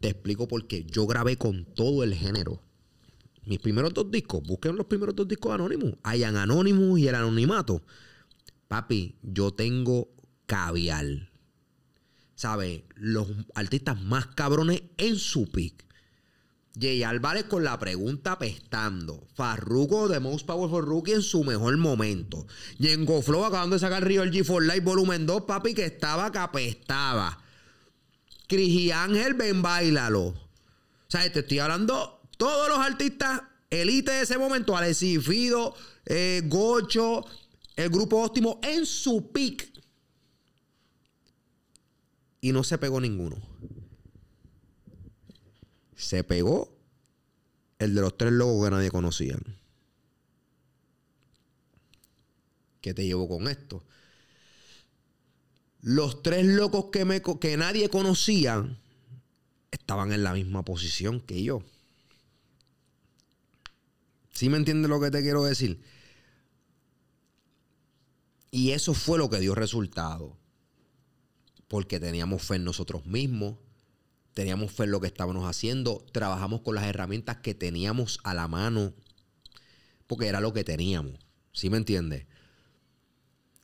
Te explico por qué. Yo grabé con todo el género. Mis primeros dos discos, busquen los primeros dos discos de Anonymous. Hayan Anonymous y el anonimato. Papi, yo tengo caviar. ¿Sabes? Los artistas más cabrones en su pick. Jay Álvarez con la pregunta pestando. Farruko de Most Powerful Rookie en su mejor momento. Yengo Flow acabando de sacar Rio G for Life Volumen 2, papi, que estaba que apestaba. Cris y Ángel, ven, bailalo. O sea, te estoy hablando todos los artistas elite de ese momento. Alexis Fido, eh, Gocho, el grupo óptimo en su pick. Y no se pegó ninguno. Se pegó el de los tres logos que nadie conocía. ¿Qué te llevo con esto? Los tres locos que, me, que nadie conocía estaban en la misma posición que yo. ¿Sí me entiendes lo que te quiero decir? Y eso fue lo que dio resultado. Porque teníamos fe en nosotros mismos, teníamos fe en lo que estábamos haciendo, trabajamos con las herramientas que teníamos a la mano, porque era lo que teníamos. ¿Sí me entiendes?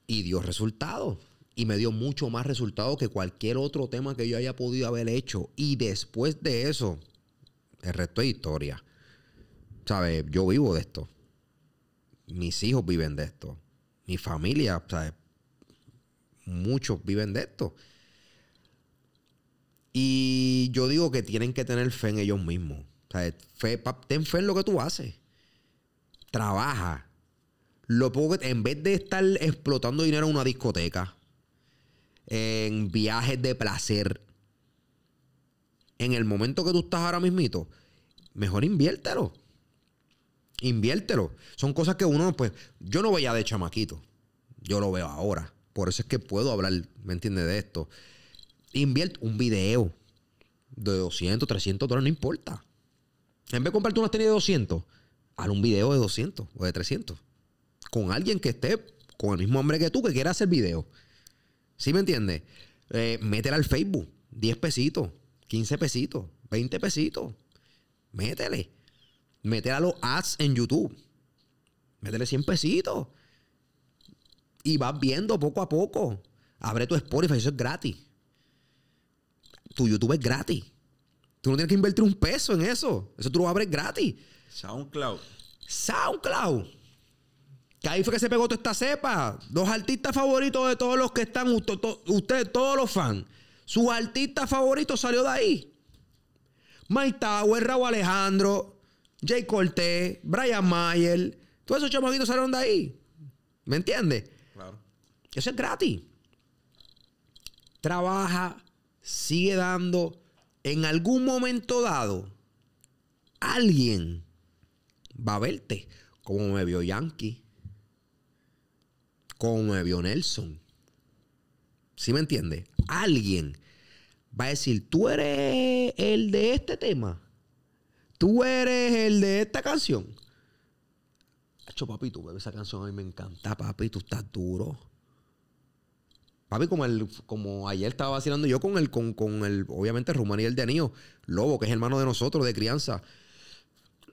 Y dio resultado. Y me dio mucho más resultado que cualquier otro tema que yo haya podido haber hecho. Y después de eso, el resto es historia. ¿Sabes? Yo vivo de esto. Mis hijos viven de esto. Mi familia, ¿sabes? Muchos viven de esto. Y yo digo que tienen que tener fe en ellos mismos. Fe, ten fe en lo que tú haces. Trabaja. Lo poco que- en vez de estar explotando dinero en una discoteca, en viajes de placer, en el momento que tú estás ahora mismito, mejor inviértelo. Inviértelo. Son cosas que uno, pues, yo no veía de chamaquito. Yo lo veo ahora. Por eso es que puedo hablar, ¿me entiendes? De esto. Invierte un video de 200, 300 dólares, no importa. En vez de comprarte unas tenis de 200, haz un video de 200 o de 300. Con alguien que esté con el mismo hambre que tú que quiera hacer video. ¿Sí me entiendes? Eh, métela al Facebook. 10 pesitos, 15 pesitos, 20 pesitos. Métele. Métele a los ads en YouTube. Métele 100 pesitos. Y vas viendo poco a poco. Abre tu Spotify, eso es gratis. Tu YouTube es gratis. Tú no tienes que invertir un peso en eso. Eso tú lo abres gratis. SoundCloud. SoundCloud. Que ahí fue que se pegó toda esta cepa. Los artistas favoritos de todos los que están, ustedes, todos los fans. Su artista favorito salió de ahí. Mike Tower, Raúl Alejandro, Jay Cortés, Brian Mayer. Todos esos chamaquitos salieron de ahí. ¿Me entiendes? Claro. Eso es gratis. Trabaja, sigue dando. En algún momento dado, alguien va a verte. Como me vio Yankee. Como me vio Nelson. ¿Sí me entiendes? Alguien va a decir, tú eres el de este tema. Tú eres el de esta canción. Hacho, papi, tú, esa canción a mí me encanta, papi. Tú estás duro. Papi, como, el, como ayer estaba vacilando yo con el, con, con el, obviamente, Rumani y el Denío, Lobo, que es hermano de nosotros, de crianza.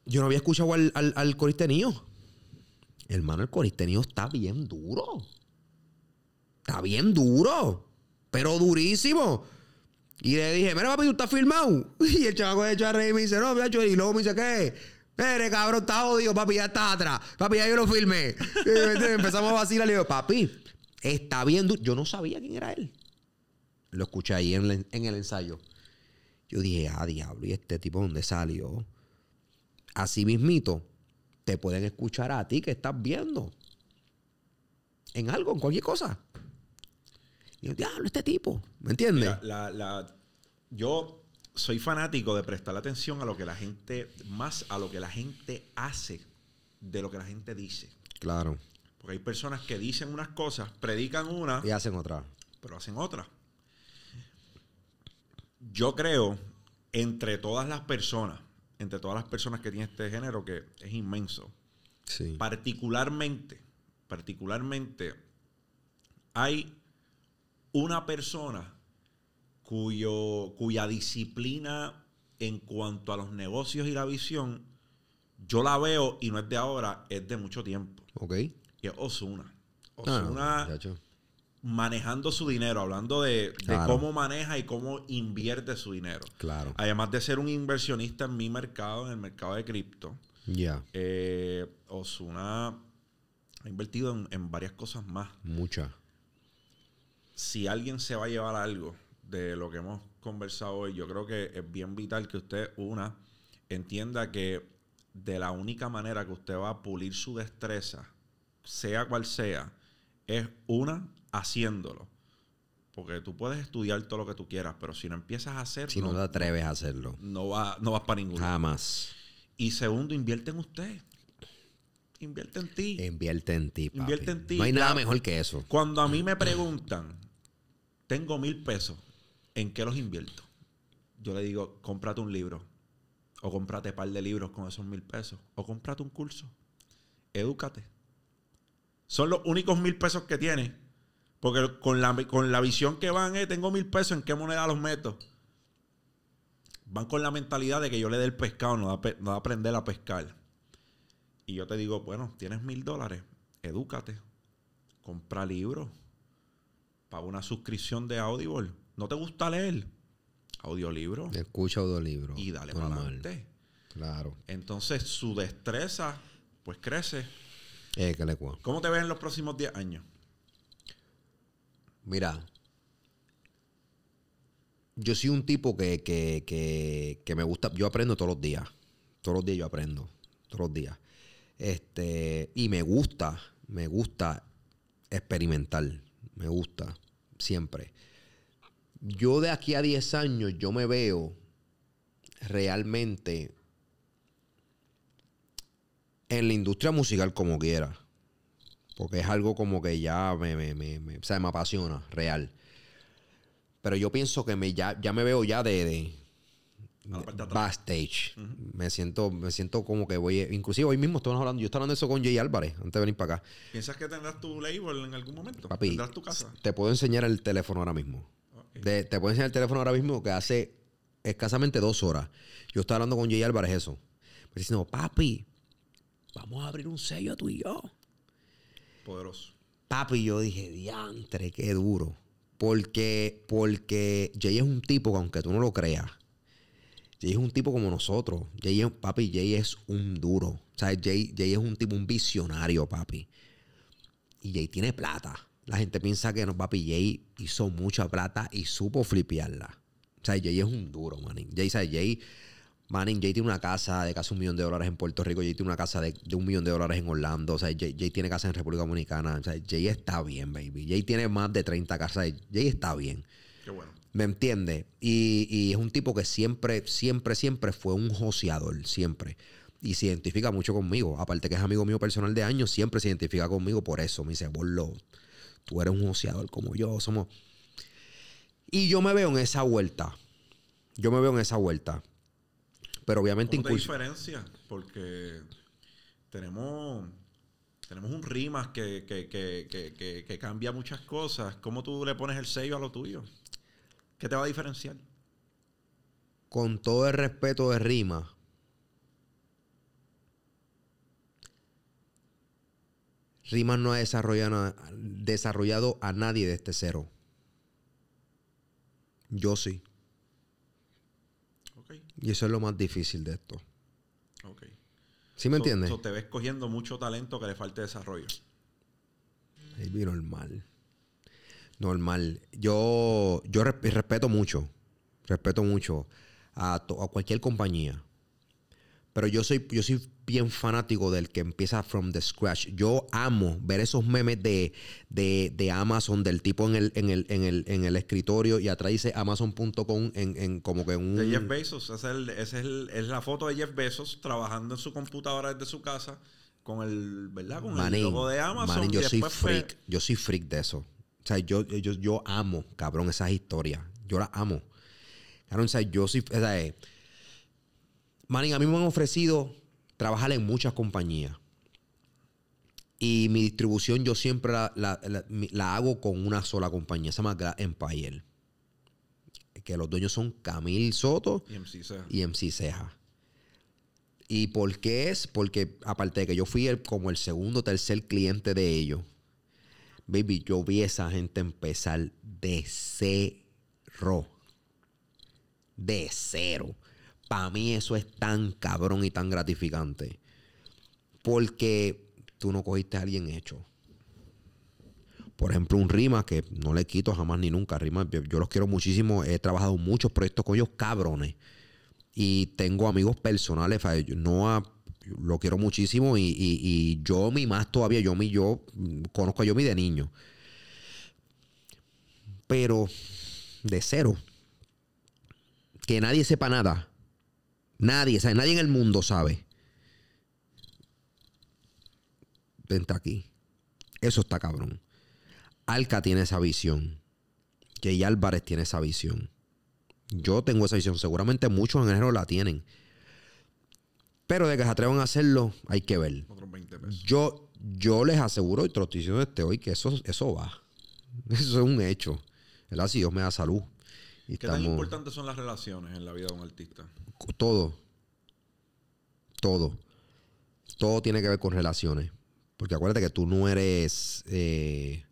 Yo no había escuchado al, al, al coristenío. Hermano, el coristenío está bien duro. Está bien duro. Pero durísimo. Y le dije, mira, papi, tú estás filmado. Y el chavaco de hecho a reír y me dice, no, macho. Y luego me dice, ¿qué? Mire, cabrón, está jodido, papi, ya está atrás. Papi, ya yo lo filmé. Y empezamos a vacilar. Le digo, papi, está bien duro. Yo no sabía quién era él. Lo escuché ahí en, en el ensayo. Yo dije, ah, diablo, ¿y este tipo dónde salió? Así mismito, te pueden escuchar a ti que estás viendo. En algo, en cualquier cosa. Y yo, diablo, este tipo. ¿Me entiendes? Mira, la- la- yo soy fanático de prestar atención a lo que la gente, más a lo que la gente hace de lo que la gente dice. Claro. Porque hay personas que dicen unas cosas, predican una, Y hacen otra. pero hacen otras. Yo creo, entre todas las personas, entre todas las personas que tiene este género, que es inmenso, Sí. particularmente, particularmente, hay una persona cuyo, cuya disciplina en cuanto a los negocios y la visión, yo la veo y no es de ahora, es de mucho tiempo. Ok. Y es Osuna. Ah, Osuna manejando su dinero, hablando de, cómo maneja y cómo invierte su dinero. Claro. Además de ser un inversionista en mi mercado, en el mercado de cripto, Ya. eh, Osuna ha invertido en, en varias cosas más. Mucha. Si alguien se va a llevar algo de lo que hemos conversado hoy, yo creo que es bien vital que usted, una, entienda que de la única manera que usted va a pulir su destreza, sea cual sea, es una, haciéndolo. Porque tú puedes estudiar todo lo que tú quieras, pero si no empiezas a hacerlo, Si no te atreves a hacerlo. no, va, no vas para ningún lado. Jamás. Y segundo, invierte en usted. Invierte en ti. Invierte en ti, papi. Invierte en ti. No hay nada mejor que eso. Cuando a mí me preguntan, tengo mil pesos, ¿en qué los invierto? Yo le digo, cómprate un libro. O cómprate un par de libros con esos mil pesos. O cómprate un curso. Edúcate. Son los únicos mil pesos que tienes. Porque con la, con la visión que van, eh, tengo mil pesos, ¿en qué moneda los meto? Van con la mentalidad de que yo le dé el pescado, no pe- no da aprender a pescar. Y yo te digo, bueno, tienes mil dólares, edúcate, compra libros, paga una suscripción de Audible. ¿No te gusta leer? Audiolibro. Escucha audiolibro. Y dale para adelante. Claro. Entonces su destreza, pues crece. Eh, que le. ¿Cómo te ves en los próximos 10 años? Mira, yo soy un tipo que, que, que, que me gusta, yo aprendo todos los días. Todos los días yo aprendo. Todos los días. Este, y me gusta, me gusta experimentar. Me gusta, siempre. Yo de aquí a 10 años, yo me veo realmente en la industria musical como quiera. Porque es algo como que ya me, me, me, me- o sea, me apasiona, real. Pero yo pienso que me, ya, ya me veo ya de, de Backstage. Me siento, me siento como que voy. Inclusive hoy mismo estamos hablando, yo estaba hablando eso con Jay Álvarez antes de venir para acá. ¿Piensas que tendrás tu label en algún momento? Papi, ¿Tendrás tu casa? te puedo enseñar el teléfono ahora mismo. De- te puedo enseñar el teléfono ahora mismo que hace escasamente dos horas. Yo estaba hablando con Jay Álvarez eso. Me diciendo, papi, vamos a abrir un sello tú y yo. Poderoso. Papi, yo dije, diantre, qué duro. Porque, porque Jay es un tipo que aunque tú no lo creas, Jay es un tipo como nosotros. Jay papi, Jay es un duro. O sea, Jay, Jay es un tipo, un visionario, papi. Y Jay tiene plata. La gente piensa que no, papi, Jay hizo mucha plata y supo flipearla. O sea, Jay es un duro, man. Jay, ¿sabes? Jay, Manning, Jay tiene una casa de casi un millón de dólares en Puerto Rico. Jay tiene una casa de, de un millón de dólares en Orlando. O sea, Jay, Jay tiene casa en República Dominicana. O sea, Jay está bien, baby. Jay tiene más de 30 casas. Jay está bien. Qué bueno. ¿Me entiende? Y, y es un tipo que siempre, siempre, siempre fue un joseador. Siempre. Y se identifica mucho conmigo. Aparte que es amigo mío personal de años, siempre se identifica conmigo por eso. Me dice, Borlo, tú eres un joseador como yo. Somos... Y yo me veo en esa vuelta. Yo me veo en esa vuelta. Pero obviamente ¿Cómo te diferencia? Porque tenemos, tenemos un rimas que, que, que- que cambia muchas cosas. ¿Cómo tú le pones el sello a lo tuyo? ¿Qué te va a diferenciar? con todo el respeto de Rima, Rima no ha desarrollado, a- desarrollado a nadie de este cero. Yo sí. Y eso es lo más difícil de esto. ok. ¿Sí me So- entiendes? so te ves cogiendo mucho talento que le falte desarrollo. Baby, normal. Normal. Yo, yo res- respeto mucho. Respeto mucho a, to- a cualquier compañía. Pero yo soy, yo soy bien fanático del que empieza from the scratch. Yo amo ver esos memes de, de, de Amazon, del tipo en el, en el, en el, en el escritorio y atrás dice Amazon.com en, en como que un... De Jeff Bezos. Esa es, el- esa es, el- es la foto de Jeff Bezos trabajando en su computadora desde su casa con el, ¿verdad? Con el logo de Amazon. manín, y yo soy fue- freak. Yo soy freak de eso. O sea, yo, yo, yo amo, cabrón, esas historias. Yo las amo. Cabrón, o sea, yo soy... O sea, eh, a mí me han ofrecido trabajar en muchas compañías. Y mi distribución yo siempre la, la- la- mi- la hago con una sola compañía. Se llama Glass Empire. Que los dueños son Camil Soto Y MC Ceja. y MC Ceja. ¿Y por qué es? Porque aparte de que yo fui el- como el segundo o tercer cliente de ellos, baby, yo vi a esa gente empezar de cero. De cero. Para mí eso es tan cabrón y tan gratificante. Porque tú no cogiste a alguien hecho. Por ejemplo, un Rima que no le quito jamás ni nunca. Rima, yo, los quiero muchísimo. He trabajado muchos proyectos con ellos cabrones. Y tengo amigos personales. No a- lo quiero muchísimo. Y, y, y yo, mi más todavía. Yo, mi, yo conozco a yo, mi de niño. Pero de cero. Que nadie sepa nada. Nadie, sabe, nadie en el mundo sabe. Vente aquí. Eso está cabrón. Alca tiene esa visión. Jay Álvarez tiene esa visión. Yo tengo esa visión. Seguramente muchos ingenieros la tienen. Pero de que se atrevan a hacerlo, hay que ver. Otros 20 pesos. Yo, yo les aseguro, y te lo estoy diciendo desde hoy, que eso, eso va. Eso es un hecho. ¿Verdad? Si Dios me da salud. Y ¿Qué tan importantes son las relaciones en la vida de un artista? todo. Todo. Todo tiene que ver con relaciones. Porque acuérdate que tú no eres. Eh,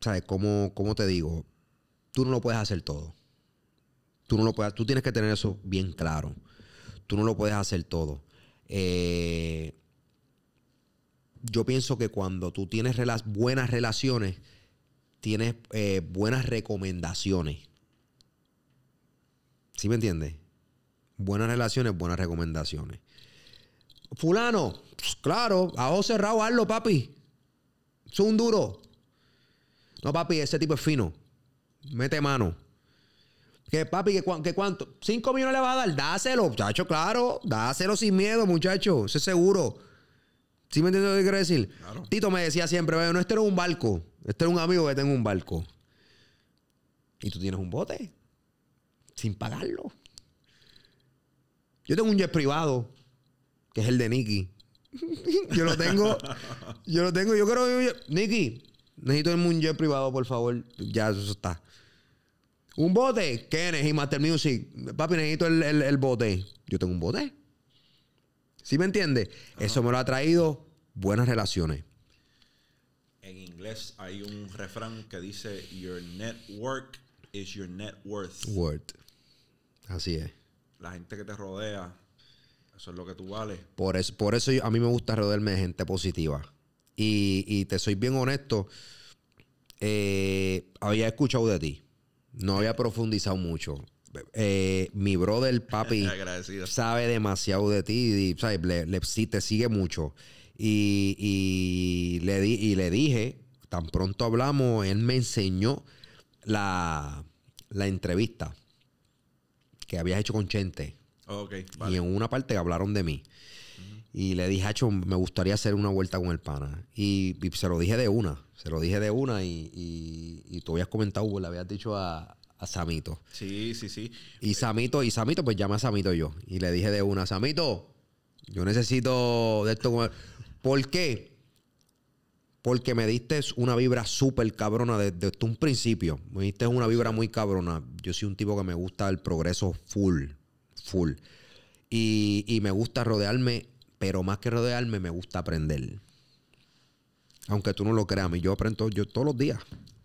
¿Sabes? ¿Cómo, ¿Cómo te digo? Tú no lo puedes hacer todo. Tú no lo puedes. Tú tienes que tener eso bien claro. Tú no lo puedes hacer todo. Eh, yo pienso que cuando tú tienes buenas relaciones, tienes eh, buenas recomendaciones. ¿Sí me entiendes? Buenas relaciones, buenas recomendaciones. Fulano, pues, claro, a ojo cerrado, hazlo, papi. Es un duro. No, papi, ese tipo es fino. Mete mano. Que papi, que, que cuánto? ¿Cinco millones le va a dar? Dáselo, muchacho, claro. Dáselo sin miedo, muchacho. Eso es seguro. ¿Sí me entiendes lo que quiero decir? Claro. Tito me decía siempre, "Ve, no, este no es un barco. Este es un amigo que tengo un barco. Y tú tienes un bote. Sin pagarlo. Yo tengo un jet privado, que es el de Nicky. yo lo tengo. Yo lo tengo. Yo un jet- Nicky, necesito un jet privado, por favor. Ya, eso está. Un bote, Kenneth y Master Music. Papi, necesito el, el- el bote. Yo tengo un bote. ¿Sí me entiendes? Eso me lo ha traído buenas relaciones. En inglés hay un refrán que dice Your network is your net worth. Word. Así es. La gente que te rodea, eso es lo que tú vales. Por eso, por eso yo- a mí me gusta rodearme de gente positiva. Y, y te soy bien honesto. eh, había escuchado de ti. No había profundizado mucho. eh, mi brother, papi, Agradecido. sabe demasiado de ti y, ¿sabes? Le, le- sí, te sigue mucho. Y, y le di, y le dije, tan pronto hablamos, él me enseñó la, la entrevista que habías hecho con Chente. Ok, Y vale. en una parte hablaron de mí. Y le dije, Hacho, me gustaría hacer una vuelta con el pana. Y, y se lo dije de una. Se lo dije de una y, y, y tú habías comentado, le habías dicho a, a Samito. Sí, sí, sí. Y Samito, y Samito, pues llama a Samito yo. Y le dije de una, Samito, yo necesito de esto. con- ¿Por qué? Porque me diste una vibra súper cabrona desde, desde un principio. Me diste una vibra muy cabrona. Yo soy un tipo que me gusta el progreso full, full. Y, y me gusta rodearme, pero más que rodearme, me gusta aprender. Aunque tú no lo creas, yo aprendo yo todos los días.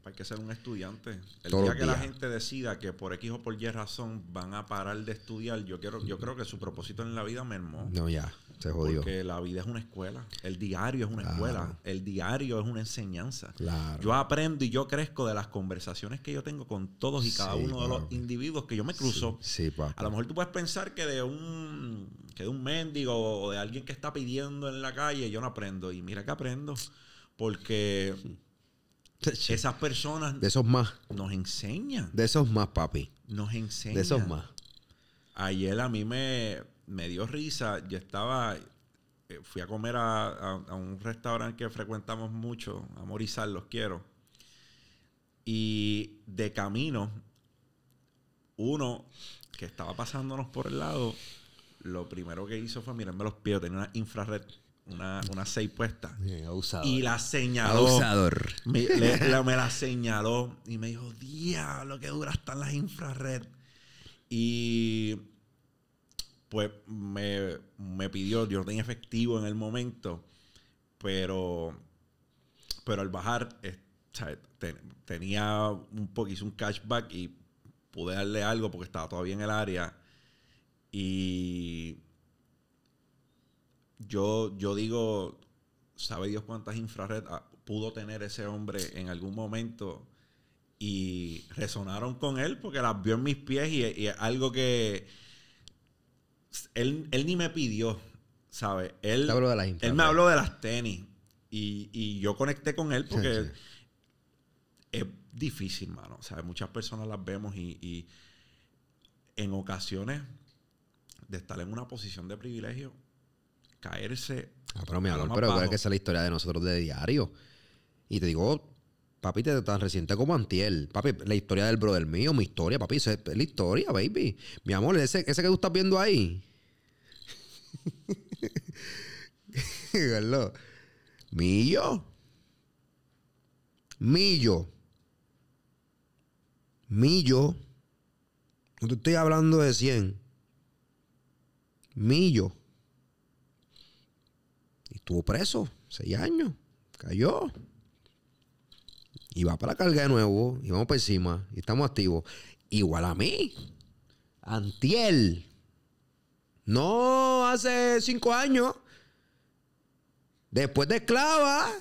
Hay que ser un estudiante. El Todos día que la gente decida que por X o por Y razón van a parar de estudiar, yo quiero, yo creo que su propósito en la vida mermó. No, ya, se jodió. Porque la vida es una escuela. El diario es una Claro. escuela. El diario es una enseñanza. Claro. Yo aprendo y yo crezco de las conversaciones que yo tengo con todos y cada Sí, uno de los individuos que yo me cruzo. Sí, papi. A lo mejor tú puedes pensar que de un que de un mendigo o de alguien que está pidiendo en la calle yo no aprendo. Y mira que aprendo. Porque esas personas De esos más. nos enseñan. De esos más, papi. Nos enseñan. De esos más. Ayer a mí me, me dio risa. Yo estaba. eh, Fui a comer a, a- a un restaurante que frecuentamos mucho. A Morizal, los quiero. Y de camino, uno que estaba pasándonos por el lado, lo primero que hizo fue mirarme los pies. Tenía una infrared, una, una 6 puesta. Abusador. Y la señaló. Abusador. Me, le- la- me la señaló y me dijo, diablo, qué duras están las infrared. Y pues me, me pidió, yo no tenía efectivo en el momento, pero, pero al bajar eh, tenía un poco, hice un cashback y pude darle algo porque estaba todavía en el área. Y yo, yo digo, sabe Dios cuántas infrared pudo tener ese hombre en algún momento y resonaron con él porque las vio en mis pies y, algo que él, él ni me pidió, ¿sabes? Él, Te de las él me habló de las tenis y, y yo conecté con él porque Sí. es difícil, mano. Sea, muchas personas las vemos y, y en ocasiones de estar en una posición de privilegio, caerse. Ah, pero mi amor, pero es que esa es la historia de nosotros de diario. Y te digo, papi, te tan reciente como Antiel. Papi, la historia del brother mío, mi historia, papi, esa es la historia, baby. Mi amor, ese, ese que tú estás viendo ahí. Millo. Millo. Millo. No te estoy hablando de 100. Millo. Estuvo preso. Seis años. Cayó. Y va para la carga de nuevo. Y vamos por encima. Y estamos activos. Igual a mí. Antiel. No hace cinco años. Después de esclava.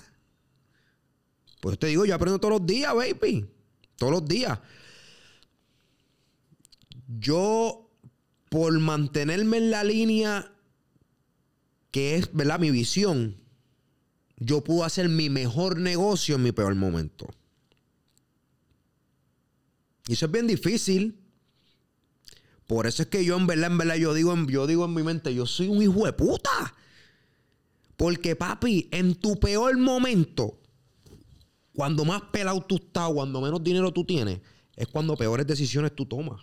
Pues te digo, yo aprendo todos los días, baby. Todos los días. Yo, por mantenerme en la línea que es, ¿verdad? Mi visión, yo puedo hacer mi mejor negocio en mi peor momento. Y eso es bien difícil. Por eso es que yo, en verdad, en verdad, yo digo, yo digo en mi mente, yo soy un hijo de puta. Porque, papi, en tu peor momento, cuando más pelado tú estás, cuando menos dinero tú tienes, es cuando peores decisiones tú tomas.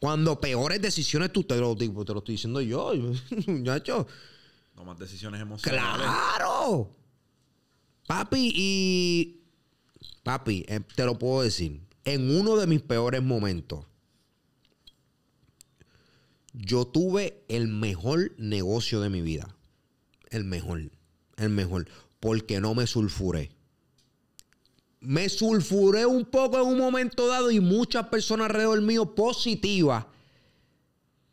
Cuando peores decisiones tú te lo, digo, te lo estoy diciendo yo, muchacho. Tomas decisiones emocionales. ¡Claro! Papi, y. Papi, eh, te lo puedo decir. En uno de mis peores momentos, yo tuve el mejor negocio de mi vida. El mejor. El mejor. Porque no me sulfuré. Me sulfuré un poco en un momento dado y muchas personas alrededor mío positivas.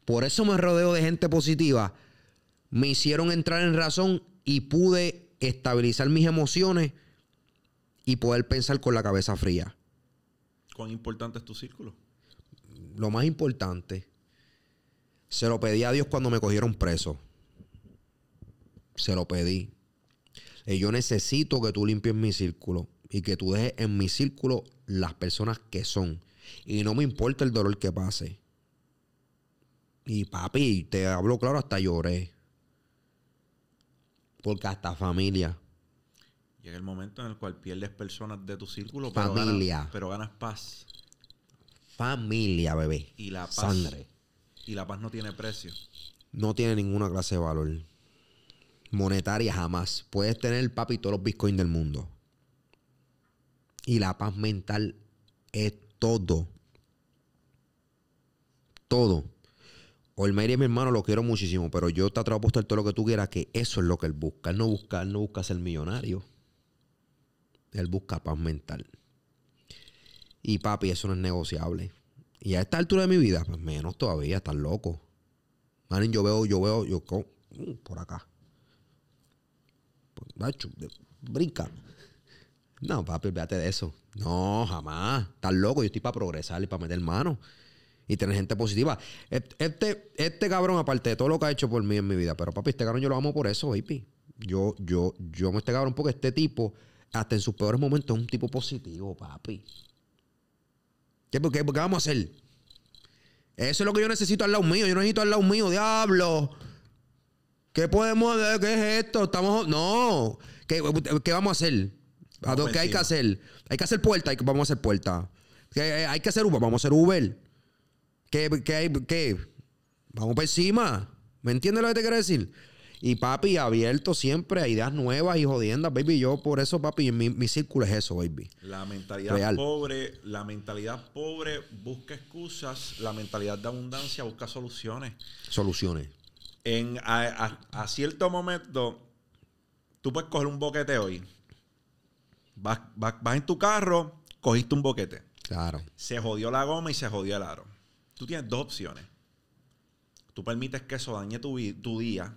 Por eso me rodeo de gente positiva me hicieron entrar en razón y pude estabilizar mis emociones y poder pensar con la cabeza fría. ¿Cuán importante es tu círculo? lo más importante, se lo pedí a Dios cuando me cogieron preso. Se lo pedí. Y yo necesito que tú limpies mi círculo y que tú dejes en mi círculo las personas que son. Y no me importa el dolor que pase. Y papi, te hablo claro, hasta lloré. Porque hasta familia. Llega el momento en el cual pierdes personas de tu círculo, pero Familia. ganas, pero ganas paz. Familia, bebé. Y la paz. Sangre. Y la paz no tiene precio. No tiene ninguna clase de valor. Monetaria jamás. Puedes tener, papi, todos los bitcoins del mundo. Y la paz mental es todo. Todo. Olmeira es mi hermano, lo quiero muchísimo, pero yo te atrevo a apostar todo lo que tú quieras, que eso es lo que él busca. Él no busca, él no busca ser millonario. Él busca paz mental. Y papi, eso no es negociable. Y a esta altura de mi vida, pues menos todavía, estás loco. Manín, yo veo, yo veo, yo mm, por acá. Pues, macho, brinca. No, papi, olvídate de eso. No, jamás. Estás loco, yo estoy para progresar y para meter mano. Y tener gente positiva. Et- Este, este cabrón, aparte de todo lo que ha hecho por mí en mi vida, pero papi, este cabrón yo lo amo por eso, baby. Yo, yo, yo amo a este cabrón porque este tipo, hasta en sus peores momentos, es un tipo positivo, papi. ¿Qué, qué, qué vamos a hacer? Eso es lo que yo necesito al lado mío. Yo necesito al lado mío, diablo. ¿Qué podemos hacer? ¿Qué es esto? Estamos. No. ¿Qué, qué vamos a hacer? ¿A Vamos dónde- por ¿Qué hay que hacer? Hay que hacer puerta, hay que- vamos a hacer puerta. ¿Qué hay que hacer Uber? Vamos a hacer Uber. ¿Qué, qué, hay- qué? Vamos por encima. ¿Me entiendes lo que te quiero decir? Y papi, abierto siempre a ideas nuevas y jodiendas, baby. Yo por eso, papi, mi, mi círculo es eso, baby. La mentalidad Real. pobre, la mentalidad pobre busca excusas, la mentalidad de abundancia busca soluciones. Soluciones. En, a, a- a cierto momento, tú puedes coger un boquete hoy. Vas, vas- vas en tu carro, cogiste un boquete. Claro. Se jodió la goma y se jodió el aro. Tú tienes dos opciones. Tú permites que eso dañe tu, tu día.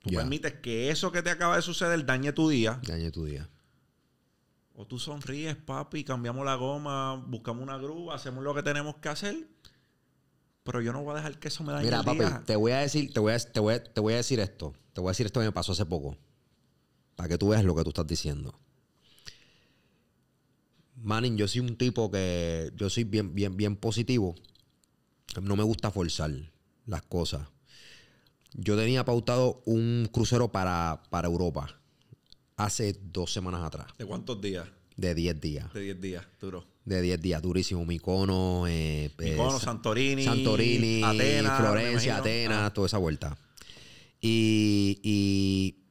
Tú permites que eso que te acaba de suceder dañe tu día. Dañe tu día. O tú sonríes, papi, cambiamos la goma, buscamos una grúa, hacemos lo que tenemos que hacer. Pero yo no voy a dejar que eso me dañe Mira, el papi, día. te voy a decir, te voy a, te, voy a, te voy a decir esto. Te voy a decir esto que me pasó hace poco. Para que tú veas lo que tú estás diciendo. Manning, yo soy un tipo que. Yo soy bien, bien, bien positivo. No me gusta forzar las cosas. Yo tenía pautado un crucero para, para Europa hace dos semanas atrás. ¿De cuántos días? De 10 días. De 10 días, duro. De 10 días, durísimo. Micono, eh, eh, Sa- Santorini, Santorini, Atenas, Florencia. Atenas, Ah. toda esa vuelta. Y, y,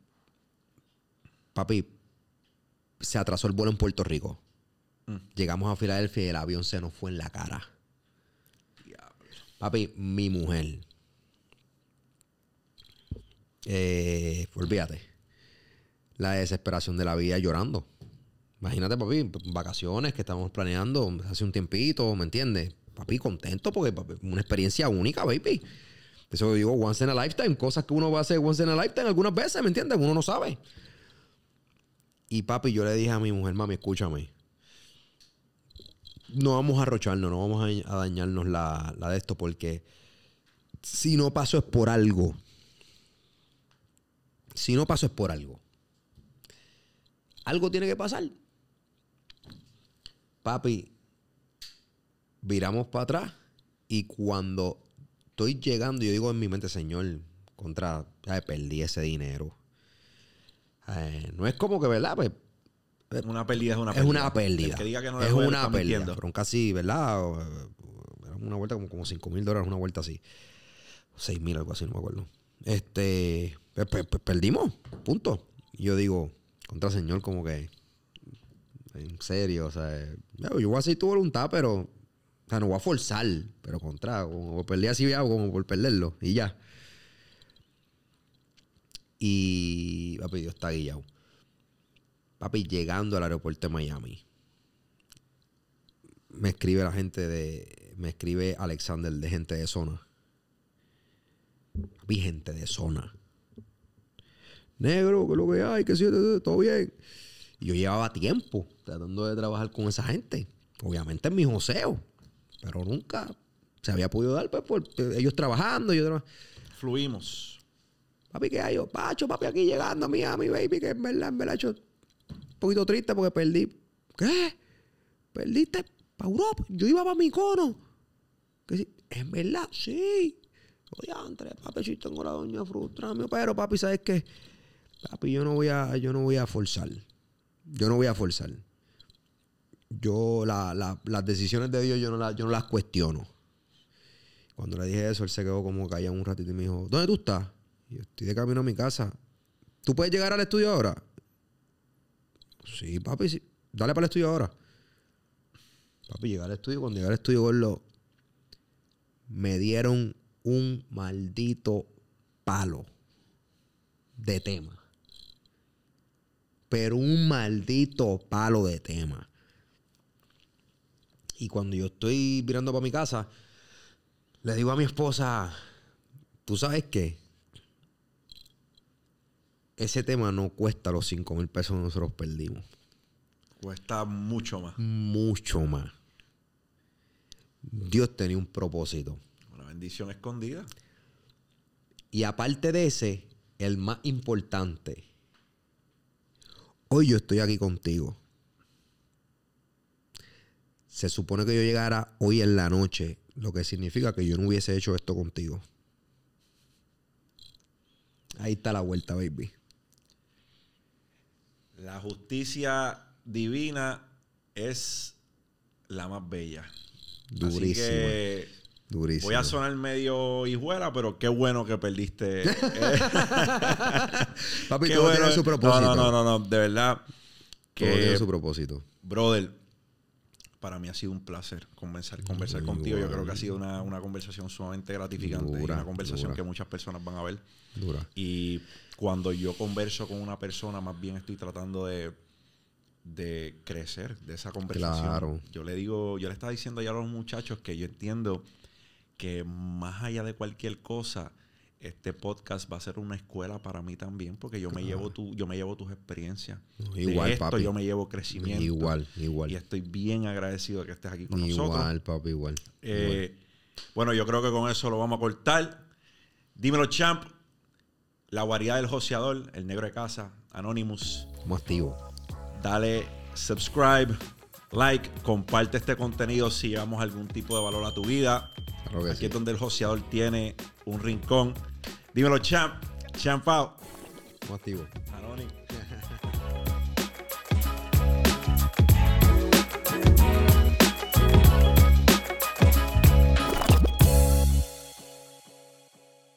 papi, se atrasó el vuelo en Puerto Rico. Mm. Llegamos a Filadelfia y el avión se nos fue en la cara. Papi, mi mujer. Eh, olvídate. La desesperación de la vida llorando. Imagínate, papi, vacaciones que estamos planeando hace un tiempito, ¿me entiendes? Papi, contento porque papi, una experiencia única, baby. Eso digo, once in a lifetime, cosas que uno va a hacer once in a lifetime algunas veces, ¿me entiendes? Uno no sabe. Y papi, yo le dije a mi mujer, mami, escúchame. No vamos a arrocharnos, no vamos a, dañarnos la, la de esto porque si no pasó es por algo. Si no pasó es por algo. Algo tiene que pasar. Papi, viramos para atrás y cuando estoy llegando, yo digo en mi mente, Señor, contra, perdí ese dinero. Eh, no es como que, ¿verdad? Pues, Una pérdida es una es pérdida. una pérdida. El que diga que no le es una pérdida. mintiendo. Fueron casi, ¿verdad? Eh, Era una vuelta como, como 5 mil dólares, una vuelta así. 6 mil, algo así, no me acuerdo. Este, pues, pues, pues, perdimos, punto. Y yo digo, contra señor, como que, en serio, o sea, eh, yo voy a hacer tu voluntad, pero, o sea, no voy a forzar, pero contra, como perdí así, como por perderlo, y ya. Y, papi, Dios está guillado. Papi, llegando al aeropuerto de Miami, me escribe la gente de. Me escribe Alexander de gente de zona. Papi, gente de zona. Negro, que lo que hay, que sí, todo bien. Y yo llevaba tiempo tratando de trabajar con esa gente. Obviamente en mi joseo. Pero nunca se había podido dar, pues, por ellos trabajando. Yo Fluimos. Papi, ¿qué hay yo? Pacho, papi, aquí llegando a Miami, baby, que en verdad, en verdad, yo poquito triste porque perdí. ¿Qué? ¿Perdiste para Europa? Yo iba para mi cono. En verdad, sí. Oye, Andrés, papi, sí tengo la doña frustrada, pero papi, ¿sabes qué? Papi, yo no voy a, yo no voy a forzar. Yo no voy a forzar. Yo, la- la- las decisiones de Dios, yo no, las- yo no las cuestiono. Cuando le dije eso, él se quedó como callado un ratito y me dijo, ¿dónde tú estás? Y yo estoy de camino a mi casa. ¿Tú puedes llegar al estudio ahora? Sí, papi, sí. Dale para el estudio ahora. Papi, llegar al estudio. Cuando llegué al estudio, gordo, me dieron un maldito palo de tema. Pero un maldito palo de tema. Y cuando yo estoy mirando para mi casa, le digo a mi esposa, ¿tú sabes qué? Ese tema no cuesta los 5 mil pesos que nosotros perdimos. Cuesta mucho más. Mucho más. Dios tenía un propósito. Una bendición escondida. Y aparte de ese, el más importante. Hoy yo estoy aquí contigo. Se supone que yo llegara hoy en la noche, lo que significa que yo no hubiese hecho esto contigo. Ahí está la vuelta, baby. La justicia divina es la más bella. Así Durísima. que Durísimo. voy a sonar medio hijuela, pero qué bueno que perdiste. Eh, Papi, qué todo bueno. tiene su propósito. No, no, no, no, no, de verdad Todo que tiene su propósito. Brother, para mí ha sido un placer conversar, conversar contigo. Yo creo que ha sido una, una conversación sumamente gratificante y Dura, una conversación dura. que muchas personas van a ver. Dura. Y cuando yo converso con una persona, más bien estoy tratando de, de crecer de esa conversación. Claro. Yo le digo, yo le estaba diciendo ya a los muchachos que yo entiendo que más allá de cualquier cosa, este podcast va a ser una escuela para mí también, porque yo me llevo tu, yo me llevo tus experiencias. No, De igual, esto papi. yo me llevo crecimiento. Igual, igual. Y estoy bien agradecido de que estés aquí con nosotros. Igual, papi, igual. Eh, bueno, yo creo que con eso lo vamos a cortar. Dímelo, champ. La variedad del joseador, el negro de casa, Anonymous. Como activo. Dale subscribe, like, comparte este contenido si llevamos algún tipo de valor a tu vida. Claro que Aquí sí. es donde el joseador tiene un rincón. Dímelo, champ. Champao. Motivo. Anónimo.